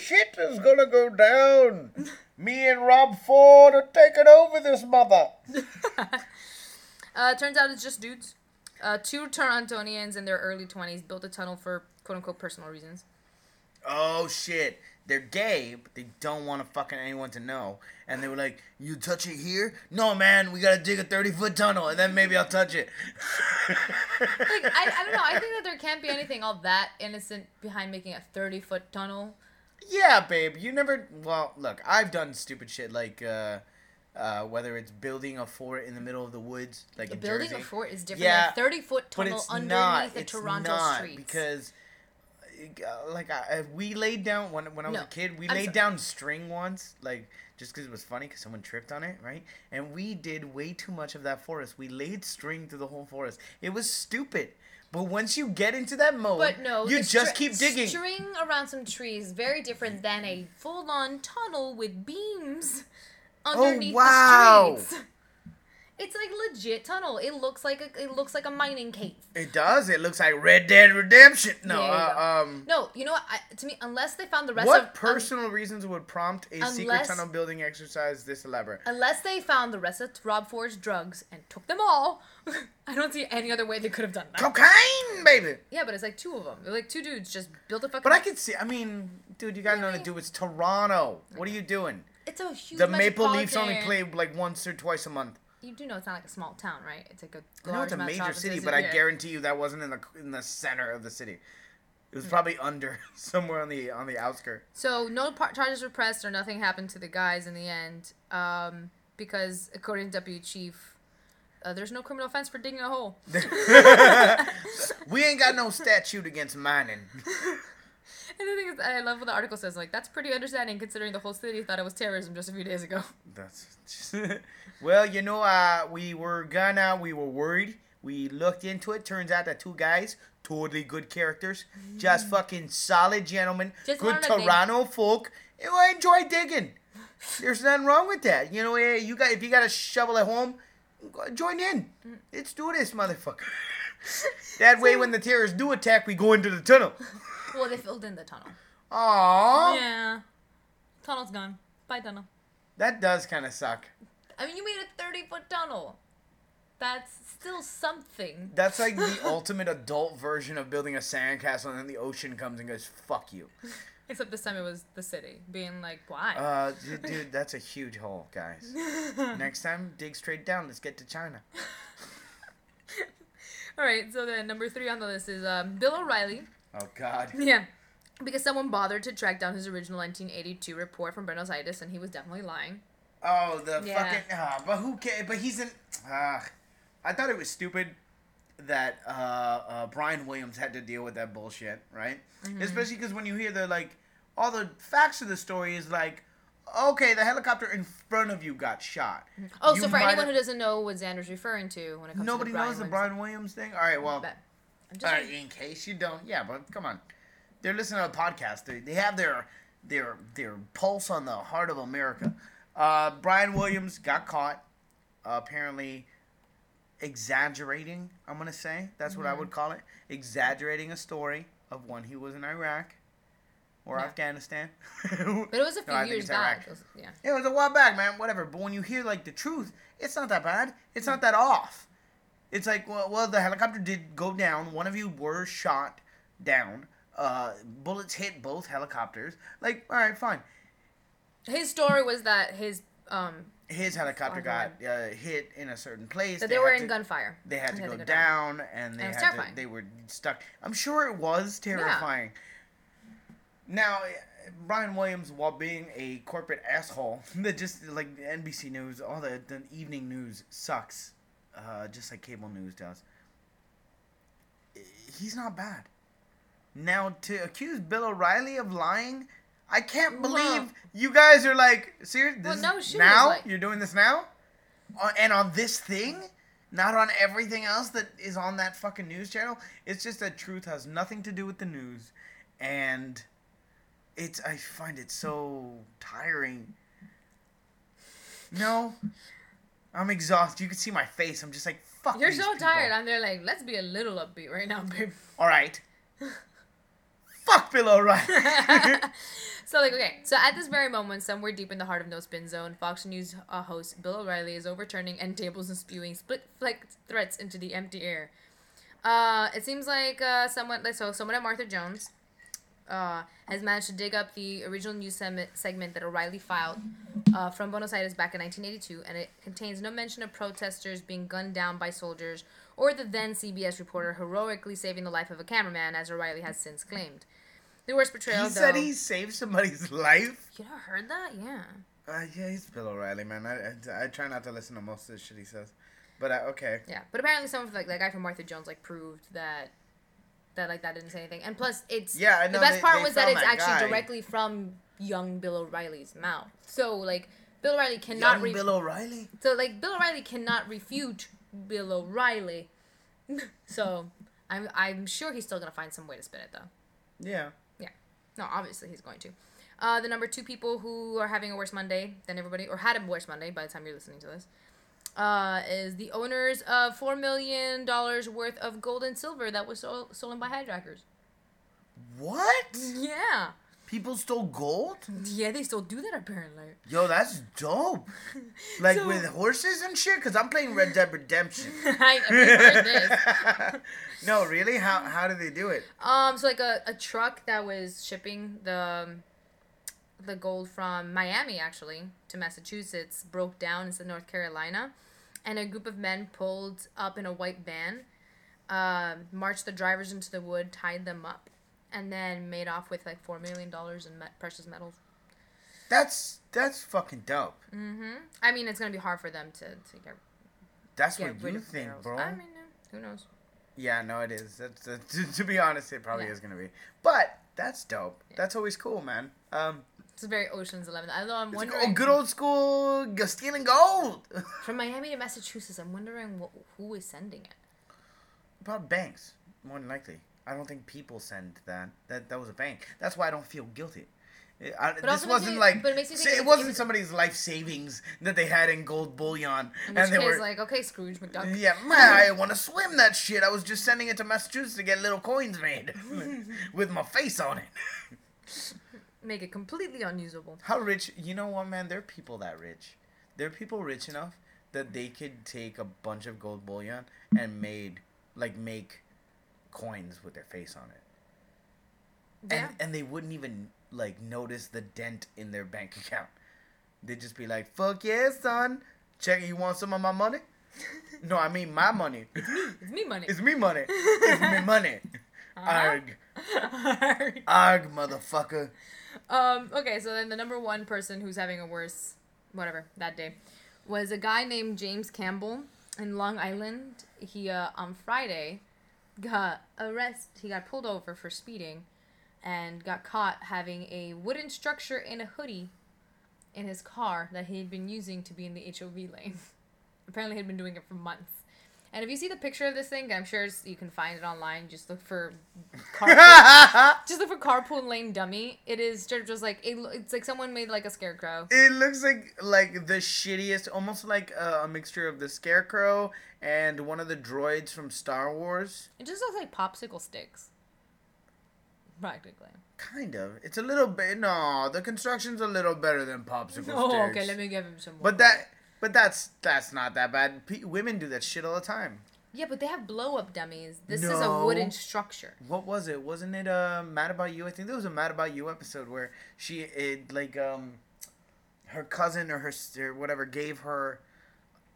Shit is gonna go down. Me and Rob Ford are taking over this mother. Uh, turns out it's just dudes. Uh, two Torontonians in their early 20s built a tunnel for quote unquote personal reasons. Oh shit. They're gay, but they don't want to fucking anyone to know. And they were like, "You touch it here? No, man. We gotta dig a thirty foot tunnel, and then maybe I'll touch it." Like, I, I don't know. I think that there can't be anything all that innocent behind making a 30 foot tunnel. Yeah, babe. You never. Well, look, I've done stupid shit like, uh, uh, whether it's building a fort in the middle of the woods, like building Jersey. a fort is different Yeah, than a 30 foot tunnel underneath not. the Toronto streets. because. Uh, Like I, we laid down when when I was No, a kid, we I'm laid so- down string once, like just because it was funny, because someone tripped on it, right? And we did way too much of that forest. We laid string through the whole forest. It was stupid. But once you get into that mode, But no, you just keep digging. String around some trees very different than a full-on tunnel with beams underneath Oh, wow. the streets. It's like legit tunnel. It looks like a it looks like a mining cave. It does. It looks like Red Dead Redemption. No, uh, um, No, you know what? I, to me, unless they found the rest what of um, personal reasons would prompt a secret tunnel building exercise this elaborate? unless they found the rest of Rob Ford's drugs and took them all, I don't see any other way they could have done that. Cocaine, baby. Yeah, but it's like two of them. They're like two dudes just built a fucking. But I can see. I mean, dude, you got nothing to do. It's Toronto. What are you doing? It's a huge. The Maple Leafs only play like once or twice a month. You do know it's not like a small town, right? It's like a. I know it's a major city, but I guarantee you that wasn't in the in the center of the city. It was probably under somewhere on the on the outskirts. So no par- charges were pressed or nothing happened to the guys in the end, um, because according to Deputy Chief, uh, there's no criminal offense for digging a hole. We ain't got no statute against mining. And the thing is, I love what the article says. Like that's pretty understanding considering the whole city thought it was terrorism just a few days ago. That's well, you know, uh, we were gonna, we were worried. We looked into it. Turns out that two guys, totally good characters, just fucking solid gentlemen, Mm. Just good wanted to dig. Toronto folk. You know, I enjoy digging. There's nothing wrong with that. You know, you got if you got a shovel at home, join in. Mm. Let's do this, motherfucker. that way, when the terrorists do attack, we go into the tunnel. Well, they filled in the tunnel. Aww, Yeah, tunnel's gone. Bye tunnel. that does kind of suck. I mean, you made a thirty foot tunnel. That's still something. That's like the ultimate adult version of building a sandcastle, and then the ocean comes and goes, "Fuck you." Except this time it was the city being like, why? Uh, dude, dude, that's a huge hole, guys. Next time, dig straight down. Let's get to China. All right, so then number three on the list is um, Bill O'Reilly. Oh God. Yeah. Because someone bothered to track down his original 1982 report from Buenos Aires, and he was definitely lying. Oh, the Yeah. fucking. Ah, but who cares? But he's in. Ah, I thought it was stupid that uh, uh, Brian Williams had to deal with that bullshit, right? Mhm. Especially because when you hear the like, all the facts of the story is like, okay, the helicopter in front of you got shot. Oh, You so for anyone who doesn't know what Xander's referring to when it comes Nobody to the helicopter, nobody knows the Brian Brian Williams thing. All right, well. I'm just all right, saying- in case you don't, yeah, but come on, they're listening to a podcast. They, they have their their their pulse on the heart of America. Uh, Brian Williams got caught, uh, apparently exaggerating. I'm gonna say that's what I would call it, exaggerating a story of when he was in Iraq or Yeah. Afghanistan. But it was a few think years back. It was- yeah. Yeah, it was a while back, man. Whatever. But when you hear like the truth, it's not that bad. It's not that off. It's like, well, well, the helicopter did go down. One of you were shot down. Uh, bullets hit both helicopters. Like, all right, fine. His story was that his um His helicopter Oh, got uh, hit in a certain place. that they, were in to- gunfire. They had to they go, had down, and they And had to, they were stuck. I'm sure it was terrifying. Now, eh, Brian Williams, while being a corporate asshole, that just like NBC News, all the, the evening news sucks, uh, just like cable news does. He's not bad. Now, to accuse Bill O'Reilly of lying, I can't believe Well- you guys are like serious. This Well, no shit, now like- you're doing this now, on, and on this thing, not on everything else that is on that fucking news channel. It's just that truth has nothing to do with the news, and it's I find it so tiring. No, I'm exhausted. You can see my face. I'm just like fuck. You're so people. tired. I'm there like, let's be a little upbeat right now, babe. All right. fuck Bill O'Reilly. So like okay, so at this very moment, somewhere deep in the heart of No Spin Zone, Fox News uh, host Bill O'Reilly is overturning end tables and spewing split flick threats into the empty air. Uh, it seems like uh, someone like so someone at Mother Jones uh, has managed to dig up the original news segment that O'Reilly filed uh, from Buenos Aires back in 1982, and it contains no mention of protesters being gunned down by soldiers or the then CBS reporter heroically saving the life of a cameraman, as O'Reilly has since claimed. The worst portrayal, he said though- he saved somebody's life. You never heard that? Yeah. Uh, yeah, he's Bill O'Reilly, man. I, I, I try not to listen to most of the shit he says, but uh, okay. Yeah, but apparently some of like that guy from Mother Jones like proved that that like that didn't say anything. And plus, it's Yeah, I The best they- part they was that it's that actually guy. directly from young Bill O'Reilly's mouth. So like Bill O'Reilly cannot Young re- Bill O'Reilly. So like Bill O'Reilly cannot refute Bill O'Reilly. so I'm I'm sure he's still gonna find some way to spin it though. Yeah. Yeah. No, obviously he's going to. Uh, the number two people who are having a worse Monday than everybody, or had a worse Monday by the time you're listening to this, uh, is the owners of $4 million worth of gold and silver that was stol- stolen by hijackers. What? Yeah. People stole gold? Yeah, they still do that apparently. Yo, that's dope. Like So- with horses and shit? Because I'm playing Red Dead Redemption. I, I mean, this. no, really? How, how do they do it? Um, so like a, a truck that was shipping the um, the gold from Miami actually to Massachusetts broke down into North Carolina, and a group of men pulled up in a white van, um, marched the drivers into the wood, tied them up, and then made off with like four million dollars in precious metals. That's that's fucking dope. Mm-hmm. I mean, it's gonna be hard for them to to get. That's get what you think, barrels. bro. I mean, uh, who knows? Yeah, no, it is. That's, that's to, to be honest, it probably Yeah. is gonna be. But that's dope. That's always cool, man. Um, It's very Ocean's Eleven. Although I'm wondering. oh, good old school stealing gold. From Miami to Massachusetts, I'm wondering what, who is sending it. About banks, more than likely. I don't think people send that. That that was a bank. That's why I don't feel guilty. I, But this wasn't me- like but it think it wasn't it's- somebody's life savings that they had in gold bullion, In and they were like, okay, Scrooge McDuck. yeah, man, I want to swim that shit. I was just sending it to Massachusetts to get little coins made with my face on it. Make it completely unusable. How rich? You know what, man? There are people that rich. There are people rich enough that they could take a bunch of gold bullion and made like make coins with their face on it. Yeah. And and they wouldn't even like notice the dent in their bank account. They'd just be like, "Fuck yeah, son! Check, you want some of my money?" No, I mean my money. It's me It's me money. It's me money. It's me money. Uh-huh. Arg. Arg, motherfucker. Um, okay, so then the number one person who's having a worse, whatever, that day, was a guy named James Campbell in Long Island. He, uh, on Friday, got arrested. He got pulled over for speeding and got caught having a wooden structure in a hoodie in his car that he had been using to be in the HOV lane. Apparently, he'd been doing it for months. And if you see the picture of this thing, I'm sure you can find it online. Just look for carpool, just look for carpool lane dummy. It is just like it, it's like someone made like a scarecrow. It looks like like the shittiest, almost like a, a mixture of the Scarecrow and one of the droids from Star Wars. It just looks like popsicle sticks. Practically. Kind of. It's a little bit. No, the construction's a little better than popsicle oh, sticks. Oh, sticks. okay. Let me give him some. More But that, but that's that's not that bad. P- women do that shit all the time. Yeah, but they have blow up dummies. This is a wooden structure. What was it? Wasn't it uh Mad About You? I think there was a Mad About You episode where she it like um her cousin or her sister whatever gave her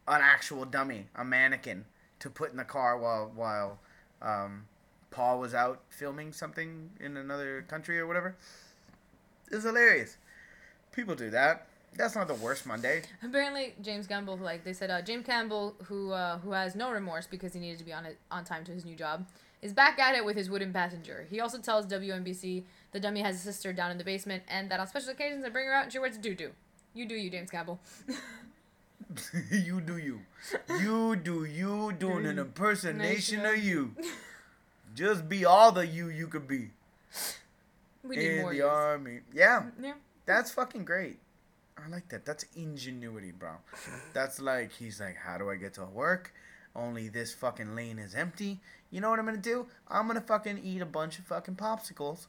an actual dummy, a mannequin to put in the car while while um Paul was out filming something in another country or whatever. It's hilarious. People do that. That's not the worst Monday. Apparently, James Campbell, like they said, uh, James Campbell, who uh, who has no remorse because he needed to be on it on time to his new job, is back at it with his wooden passenger. He also tells WNBC the dummy has a sister down in the basement, and that on special occasions I bring her out and she wears a doo doo. You do you, James Campbell. you do you. You do you doing an impersonation of you. Just be all the you you could be. We need in more the yous. army. Yeah. Yeah. That's fucking great. I like that. That's ingenuity, bro. That's like he's like, how do I get to work? Only this fucking lane is empty. You know what I'm gonna do? I'm gonna fucking eat a bunch of fucking popsicles,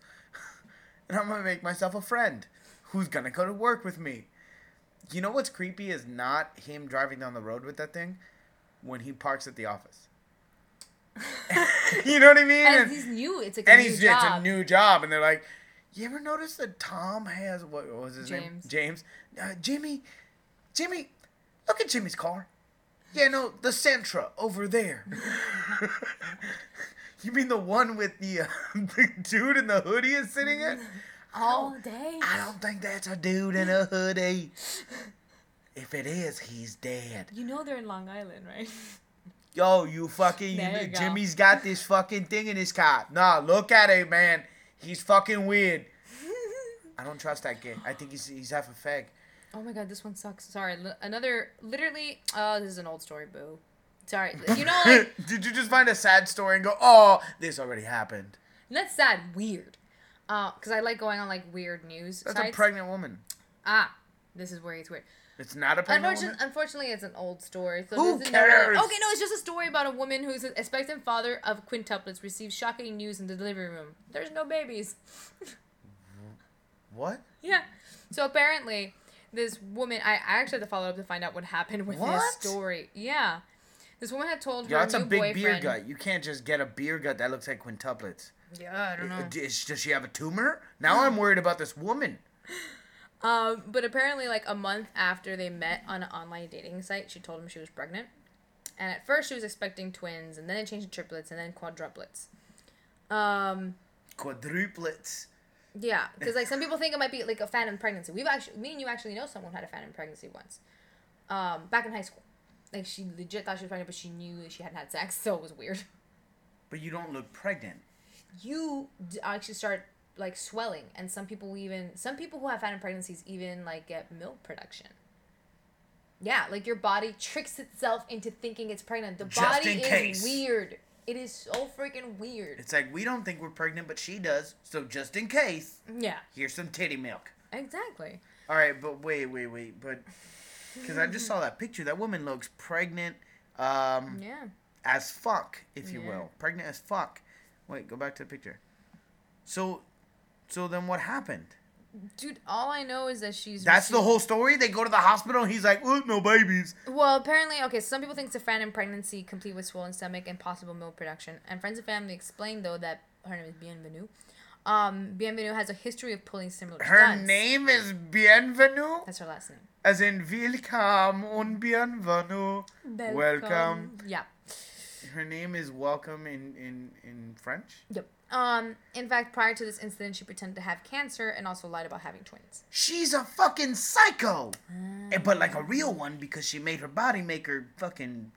and I'm gonna make myself a friend who's gonna go to work with me. You know what's creepy is not him driving down the road with that thing when he parks at the office. you know what I mean? And And- he's new. It's like a and he's job. it's a new job, and they're like, "You ever notice that Tom has what, what was his name? James. James. Uh, Jimmy, Jimmy, look at Jimmy's car. Yeah, no, the Sentra over there. you mean the one with the, uh, the dude in the hoodie is sitting in? all day. I don't think that's a dude in a hoodie. If it is, he's dead. You know they're in Long Island, right? Yo, you fucking you go. Jimmy's got this fucking thing in his car. Nah, look at it, man. He's fucking weird. I don't trust that kid. I think he's he's half a fag. Oh my god, this one sucks. Sorry, li- another literally. Oh, this is an old story, boo. Sorry, you know, like Did you just find a sad story and go, "Oh, this already happened"? That's sad, weird. Uh, cause I like going on like weird news That's sites. a pregnant woman. ah, this is where it's weird. It's not a pregnant Unfortunately, woman. unfortunately, it's an old story. So Who this is not really- cares? okay, no, it's just a story about a woman who's an expectant father of quintuplets receives shocking news in the delivery room. There's no babies. What? Yeah. So apparently, this woman, I, I actually had to follow up to find out what happened with What? this story. Yeah. This woman had told her Yo, that's a big boyfriend. beer gut. You can't just get a beer gut that looks like quintuplets. Yeah, I don't know. Does, does she have a tumor? Now I'm worried about this woman. Um, but apparently, like a month after they met on an online dating site, she told him she was pregnant. And at first, she was expecting twins, and then it changed to triplets, and then quadruplets. Um, Quadruplets. yeah, because like some people think it might be like a phantom pregnancy. We've actually, me and you actually know someone had a phantom pregnancy once. Um, back in high school, like she legit thought she was pregnant, but she knew that she hadn't had sex, so it was weird. But you don't look pregnant. you d- actually start like swelling and some people even some people who have phantom pregnancies even like get milk production yeah like your body tricks itself into thinking it's pregnant the Just body is case. weird it is so freaking weird It's like we don't think we're pregnant, but she does. So just in case, yeah here's some titty milk. exactly All right, but wait, wait, wait, but because I just saw that picture, that woman looks pregnant, um, yeah as fuck, if you Yeah. will, pregnant as fuck. Wait, go back to the picture. So, so then what happened? dude all i know is that she's That's the whole story. They go to the hospital, and he's like, "Oh, no babies." Well, apparently, okay, some people think it's a phantom pregnancy complete with swollen stomach and possible milk production. And friends and family explained, though, that her name is Bienvenue. Um, Bienvenue has a history of pulling similar Her stunts. name is Bienvenue. That's her last name. As in, welcome und bienvenue. Welcome. Yeah. Her name is welcome in, in, in French. Yep. Um. In fact, prior to this incident, she pretended to have cancer and also lied about having twins. She's a fucking psycho. Eh, But like a real one because she made her body make her fucking.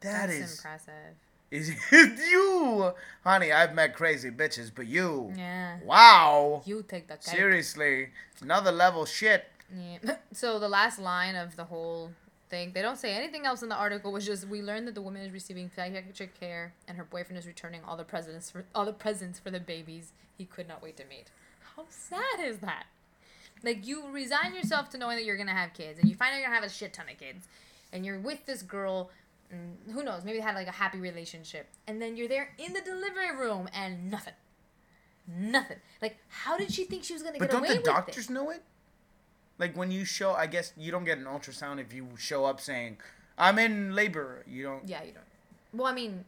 That That's is impressive. Is you, honey? I've met crazy bitches, but you. Yeah. Wow. You take the cake. Seriously, another level shit. Yeah. So the last line of the whole thing, they don't say anything else in the article. Was just we learned that the woman is receiving psychiatric care and her boyfriend is returning all the presents for all the presents for the babies he could not wait to meet. How sad is that? Like you resign yourself to knowing that you're gonna have kids, and you find out you're gonna have a shit ton of kids, and you're with this girl. And who knows? Maybe they had like a happy relationship, and then you're there in the delivery room, and nothing, nothing. Like, how did she think she was gonna But get don't away the with doctors it? know it? Like when you show, I guess you don't get an ultrasound if you show up saying, "I'm in labor." You don't. Yeah, you don't. Well, I mean,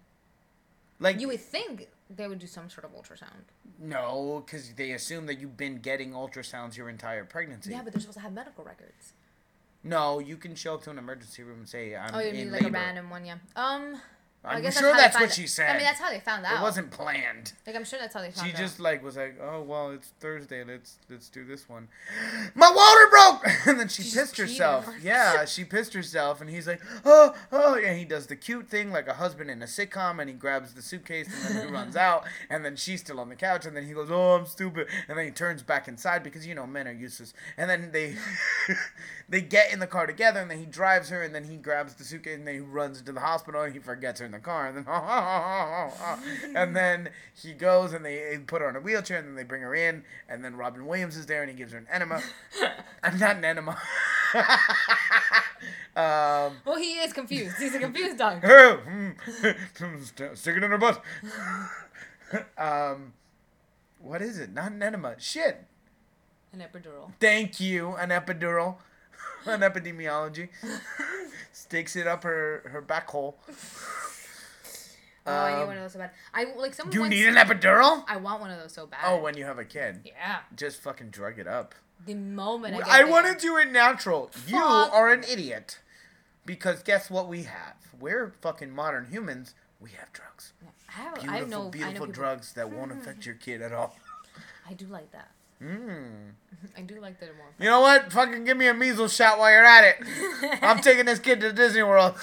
Like you would think they would do some sort of ultrasound. no, because they assume that you've been getting ultrasounds your entire pregnancy. Yeah, but they're supposed to have medical records. No, you can show up to an emergency room and say, "I'm oh, you in mean like labor." a random one? Yeah. Um. I'm sure they that's what she said. I mean, that's how they found out. It wasn't planned. Like, I'm sure that's how they found She out. She just like was like, "Oh well, it's Thursday. Let's let's do this one." My water broke, and then she, She pissed herself. her. Yeah, she pissed herself, and he's like, "Oh, oh," and he does the cute thing like a husband in a sitcom, and he grabs the suitcase, and then he runs out, and then she's still on the couch, and then he goes, "Oh, I'm stupid," and then he turns back inside because you know men are useless, and then they they get in the car together, and then he drives her, and then he grabs the suitcase, and then he runs into the hospital, and he forgets her the car, and then and then he goes and they put her on a wheelchair and then they bring her in and then Robin Williams is there and he gives her an enema. I'm not an enema. um, Well, he is confused. He's a confused dog. st- stick it in her butt. um, what is it? Not an enema. Shit. An epidural. Thank you. An epidural. an epidemiology. Sticks it up her her back hole. Oh, I need Um, one of those so bad. I like someone. You need an epidural? I want one of those so bad. Oh, when you have a kid. Yeah. Just fucking drug it up. The moment I get I want to do it natural. You are an idiot. Because guess what we have? We're fucking modern humans. We have drugs. I have, Beautiful, I know, I know beautiful drugs that won't affect your kid at all. I do like that. Mm. I do like that more. You know what? Fucking give me a measles shot while you're at it. I'm taking this kid to Disney World.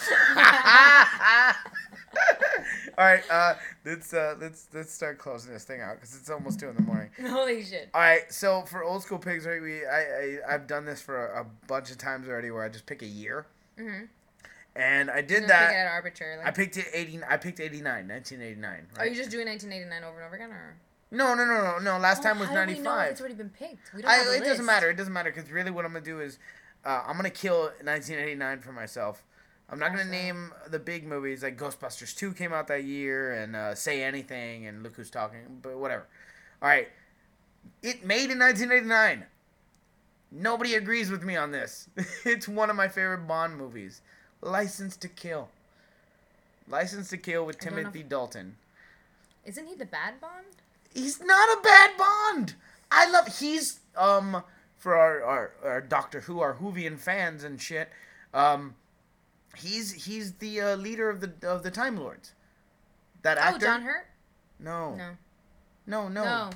all right, uh, let's uh, let's let's start closing this thing out because it's almost two in the morning. Holy shit. All right, so for old school pigs, right? We I, I I've done this for a, a bunch of times already, where I just pick a year, Mm-hmm. and I did that. Pick it arbitrarily. I picked it eighty. I picked eighty nine, 1989. Are you just doing 1989 over and over again, or? No, no, no, no, no. Last Oh, time was how do we ninety five. It's already been picked. We don't I, have a it doesn't matter. It doesn't matter because really, what I'm gonna do is, uh, I'm gonna kill 1989 for myself. I'm not gonna name the big movies like Ghostbusters 2 came out that year and uh, Say Anything and Look Who's Talking, but whatever. All right, it made in 1989. Nobody agrees with me on this. it's one of my favorite Bond movies, License to Kill. License to Kill with I Timothy Dalton. Isn't he the bad Bond? He's not a bad Bond. I love. He's um for our our, our Doctor Who, our Whovian fans and shit. Um, he's he's the uh, leader of the of the Time Lords. That actor. Oh, John Hurt. No. No. No. No. No.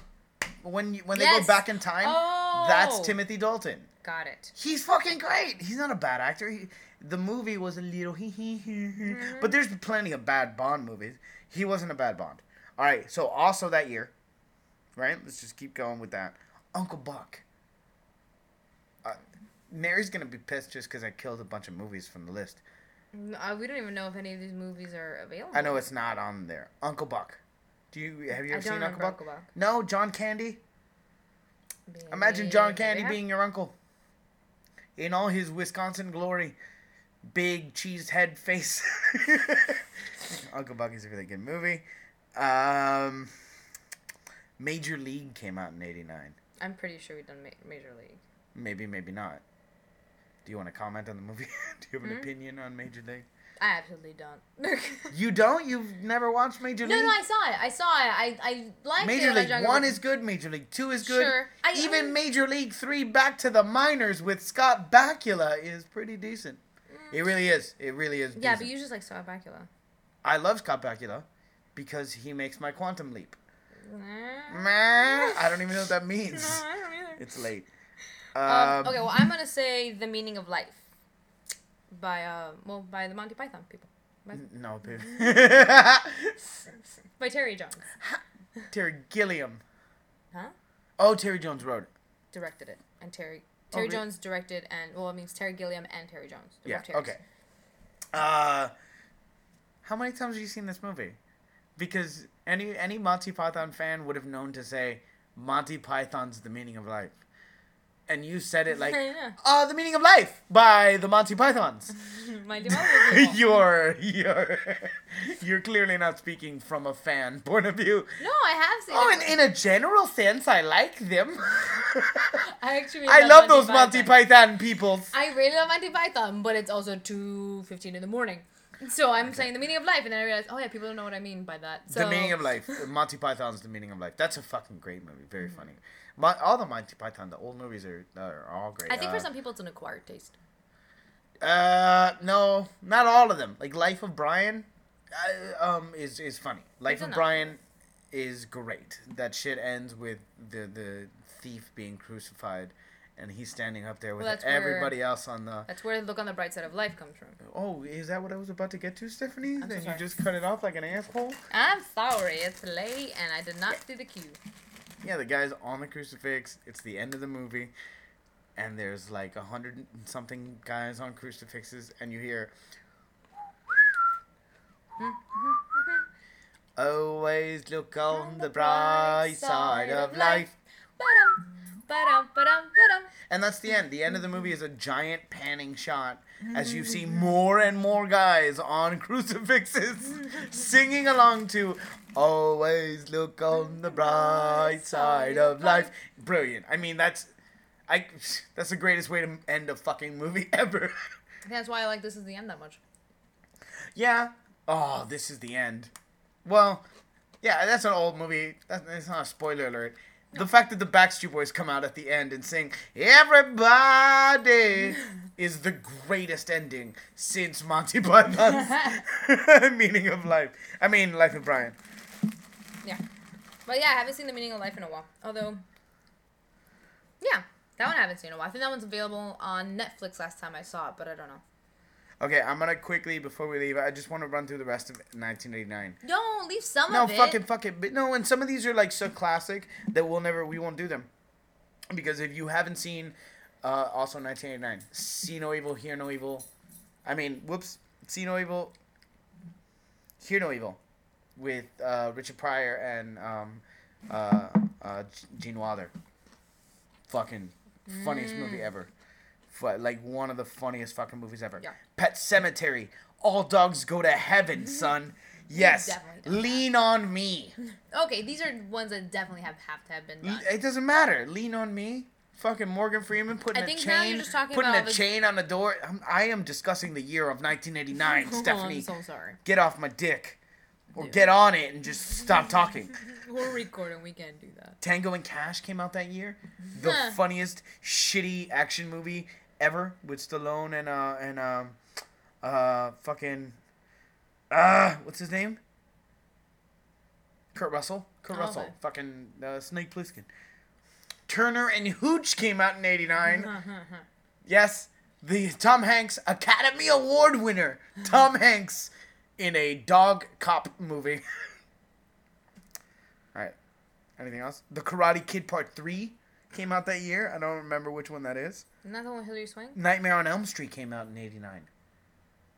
When you, when they go back in time, Oh. that's Timothy Dalton. Got it. He's fucking great. He's not a bad actor. He, the movie was a little hee hee hee hee. But there's plenty of bad Bond movies. He wasn't a bad Bond. All right. So also that year, right? Let's just keep going with that. Uncle Buck. Uh, Mary's gonna be pissed just because I killed a bunch of movies from the list. Uh, we don't even know if any of these movies are available. I know it's not on there. Uncle Buck. Do you have you ever seen Uncle Buck? Uncle Buck. No, John Candy. Imagine John Candy I- being your uncle. In all his Wisconsin glory. Big cheese head face. uncle Buck is a really good movie. Um, Major League came out in 89. I'm pretty sure we've done ma- Major League. Maybe, maybe not. Do you want to comment on the movie? Do you have an Hmm? opinion on Major League? I absolutely don't. You don't? You've never watched Major no, League? no, no, I saw it. I saw it. I I liked Major it. when I was League One is good. Major League Two is good. Sure. I- Even I- Major League Three, back to the minors with Scott Bakula, is pretty decent. It really is. It really is. Mm. Yeah, but you just like saw Bakula. I love Scott Bakula because he makes my quantum leap. Meh. I don't even know what that means. No, It's late. Um, Um, okay, well, I'm gonna say the meaning of life by uh, well, by the Monty Python people, by, No, babe. by Terry Jones. Terry Gilliam. Huh? Oh, Terry Jones wrote it. Directed it, and Terry Terry Oh, really? Jones directed, and well, it means Terry Gilliam and Terry Jones. Yeah. Okay. Uh, how many times have you seen this movie? Because any any Monty Python fan would have known to say Monty Python's the meaning of life, and you said it like, Yeah. uh, the meaning of life by the Monty Pythons. Monty Python you're you're you're clearly not speaking from a fan point of view. No, I have seen. Oh, in, in a general sense, I like them. I actually. I love those Monty Python people. I really love Monty Python, but it's also two fifteen in the morning. So I'm saying the meaning of life, and then I realized, oh yeah, people don't know what I mean by that. So The meaning of life. Monty Python's The Meaning of Life. That's a fucking great movie. Very funny. Mon- all the Monty Python, the old movies are, are all great. I think Uh, for some people it's an acquired taste. Uh, no, not all of them. Like Life of Brian, uh, um, is is funny. Life of. Brian is great. That shit ends with the the thief being crucified, and he's standing up there with Well, that's where- everybody else on the. That's where the look on the bright side of life comes from. Oh, is that what I was about to get to, Stephanie? so then you just cut it off like an asshole. I'm sorry, it's late and I did not see the cue. Yeah, the guy's on the crucifix. It's the end of the movie, and there's like a hundred something guys on crucifixes, and you hear. Always look on the bright side of life. Ba-dum, ba-dum, ba-dum, ba-dum. And that's the end. The end of the movie is a giant panning shot as you see more and more guys on crucifixes singing along to Always look on the bright side of life. Brilliant. I mean, that's I that's the greatest way to end a fucking movie ever. That's why I like This Is the End that much. yeah. Oh, this is the end. Well, yeah, that's an old movie. That's, that's not a spoiler alert. The fact that the Backstreet Boys come out at the end and sing "Everybody" is the greatest ending since Monty Python's Meaning of Life. I mean, Life of Brian. Yeah. But yeah, I haven't seen The Meaning of Life in a while. Although, yeah, that one I haven't seen in a while. I think that one's available on Netflix last time I saw it, but I don't know. Okay, I'm gonna quickly before we leave. I just want to run through the rest of 1989. Don't leave some No, of it. fucking fuck it. But no, and some of these are like so classic that we'll never we won't do them. Because if you haven't seen uh also 1989, See No Evil, Hear No Evil. I mean, whoops, See No Evil, Hear No Evil with uh Richard Pryor and um uh uh Gene Wilder. Fucking funniest movie ever. Like one of the funniest fucking movies ever. Yeah. Pet Sematary. All dogs go to heaven, son. Yes. Lean on me. Okay, these are ones that definitely have, have to have been done. It doesn't matter. Lean on me. Fucking Morgan Freeman putting I a think now you're chain, just talking putting a chain on the door. I'm, I am discussing the year of 1989, Oh, Stephanie. I'm so sorry. Get off my dick, or get on it and just stop talking. We're recording. We can't do that. Tango and Cash came out that year. The funniest shitty action movie ever with Stallone and uh and um uh fucking uh what's his name? Kurt Russell. Kurt Oh, Russell. Fucking uh, Snake Plissken. Turner and Hooch came out in '89. yes, the Tom Hanks Academy Award winner Tom Hanks in a dog cop movie. All right. Anything else? The Karate Kid Part 3 came out that year. I don't remember which one that is. Isn't that the one with Hilary Swank? Nightmare on Elm Street came out in 89.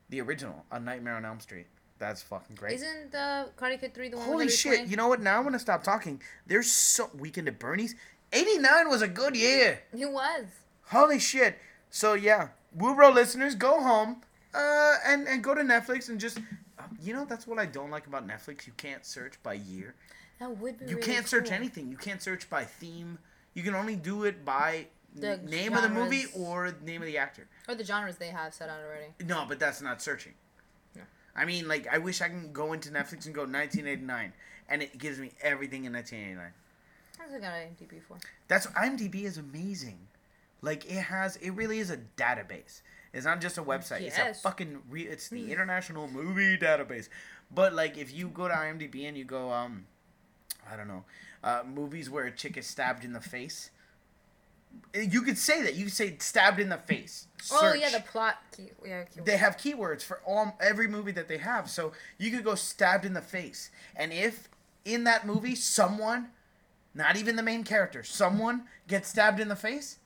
The original, A Nightmare on Elm Street. That's fucking great. Isn't uh, Karate Kid 3 the one Holy shit. Swank? You know what? Now I'm going to stop talking. There's so. Weekend at Bernie's? 89 was a good year. It was. Holy shit. So, yeah. Woobro listeners, go home uh, and, and go to Netflix and just. Uh, you know, that's what I don't like about Netflix. You can't search by year. That would be You really can't search cool. anything. You can't search by theme. You can only do it by The name of the movie or name of the actor. Or the genres they have set out already. No, but that's not searching. No. I mean, like, I wish I can go into Netflix and go 1989, and it gives me everything in 1989. That's what I got IMDb for. That's IMDb is amazing. Like it has, it really is a database. It's not just a website. Yes. It's a fucking. Re- it's the International Movie Database. But like, if you go to IMDb and you go, um, I don't know, uh, movies where a chick is stabbed in the face. You could say that. You could say stabbed in the face. Oh yeah, the plot. Key, yeah, keyword. They have keywords for all every movie that they have. So you could go stabbed in the face. And if in that movie someone, not even the main character, someone gets stabbed in the face,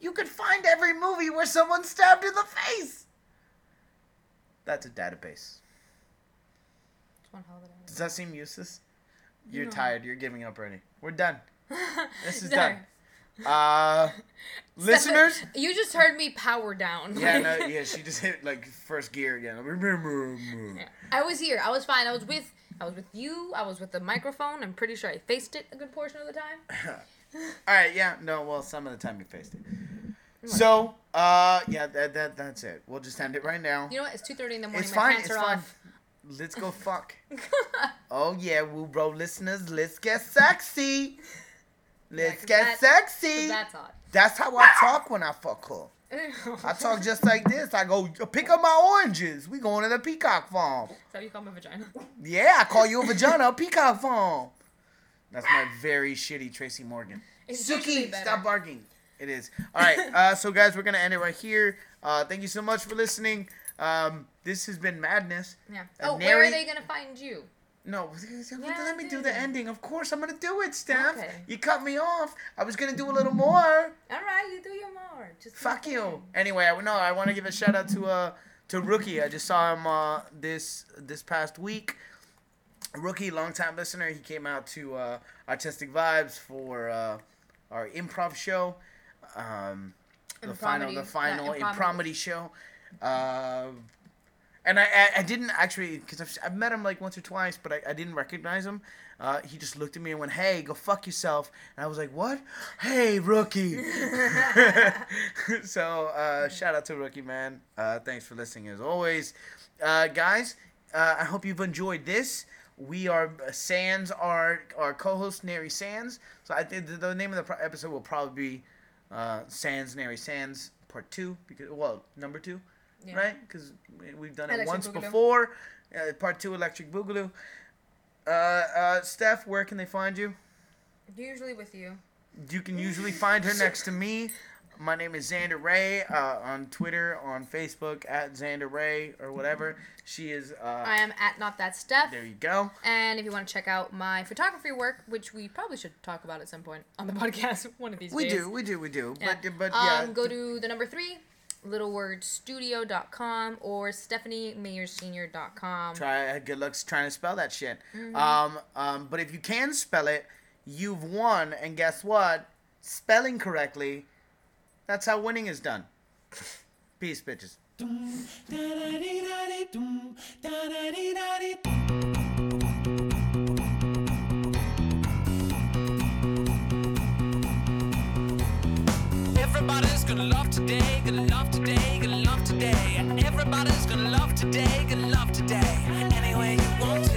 you could find every movie where someone's stabbed in the face. That's a database. It's one hell of a Does that seem useless? You're No. tired. You're giving up already. We're done. This is Done. done. Uh, listeners. You just heard me power down. Yeah, no, yeah. She just hit like first gear again. I was here. I was fine. I was with. I was with you. I was with the microphone. I'm pretty sure I faced it a good portion of the time. All right, yeah, no, well, some of the time you faced it. So, uh, yeah, that, that that's it. We'll just end it right now. You know what? It's 2:30 in the morning. It's My fine. pants It's are fine. off. Let's go fuck. oh yeah, Woo Bro listeners, let's get sexy. Let's 'cause get that- sexy. that's hot. That's how I talk when I fuck her. I talk just like this. I go, pick up my oranges. We going to the peacock farm. So you call my vagina. Yeah, I call you a vagina, a peacock farm. That's my very shitty Tracy Morgan. It's Suki, stop barking. It is. All right, uh, so guys, we're gonna end it right here. Uh, thank you so much for listening. Um, this has been madness. Yeah. Uh, Oh, where are they gonna find you? No, Yeah, let me do do. the ending. Of course, I'm gonna do it, Steph. Okay. You cut me off. I was gonna do a little more. All right, you do your more. Just Fuck you. Anyway, I no, I want to give a shout out to uh to Rookie. I just saw him uh this this past week. Rookie, long time listener. He came out to uh, Artistic Vibes for uh, our improv show. Um, the final, the final impromedy show. Uh, and I, I, I didn't actually, because I've, I've met him like once or twice, but I, I didn't recognize him. Uh, he just looked at me and went, "Hey, go fuck yourself." And I was like, "What? Hey, rookie." so uh, shout out to rookie man. Uh, thanks for listening as always, uh, guys. Uh, I hope you've enjoyed this. We are Sands, our our co-host Nary Sands. So I think the, the name of the pro- episode will probably be uh, Sans Nary Sans Part Two because well number two, Yeah. right? Because we've done it Electric once Boogaloo. before. Uh, part Two Electric Boogaloo. Uh, uh, Steph, where can they find you? Usually with you. You can usually find her next to me. My name is Xander Ray uh, on Twitter, on Facebook at Xander Ray or whatever. She is. Uh, I am at not that Steph. There you go. And if you want to check out my photography work, which we probably should talk about at some point on the podcast one of these We days. We do, we do, we do. Yeah. But but yeah. Um, go to the number three, littlewordstudio.com or stephaniemayersenior.com. Try good luck trying to spell that shit. Mhm. Um, um, but if you can spell it, you've won. And guess what? Spelling correctly. That's how winning is done. Peace, bitches. Everybody's gonna love today, gonna love today, gonna love today. Everybody's gonna love today, gonna love today. Any way you want to.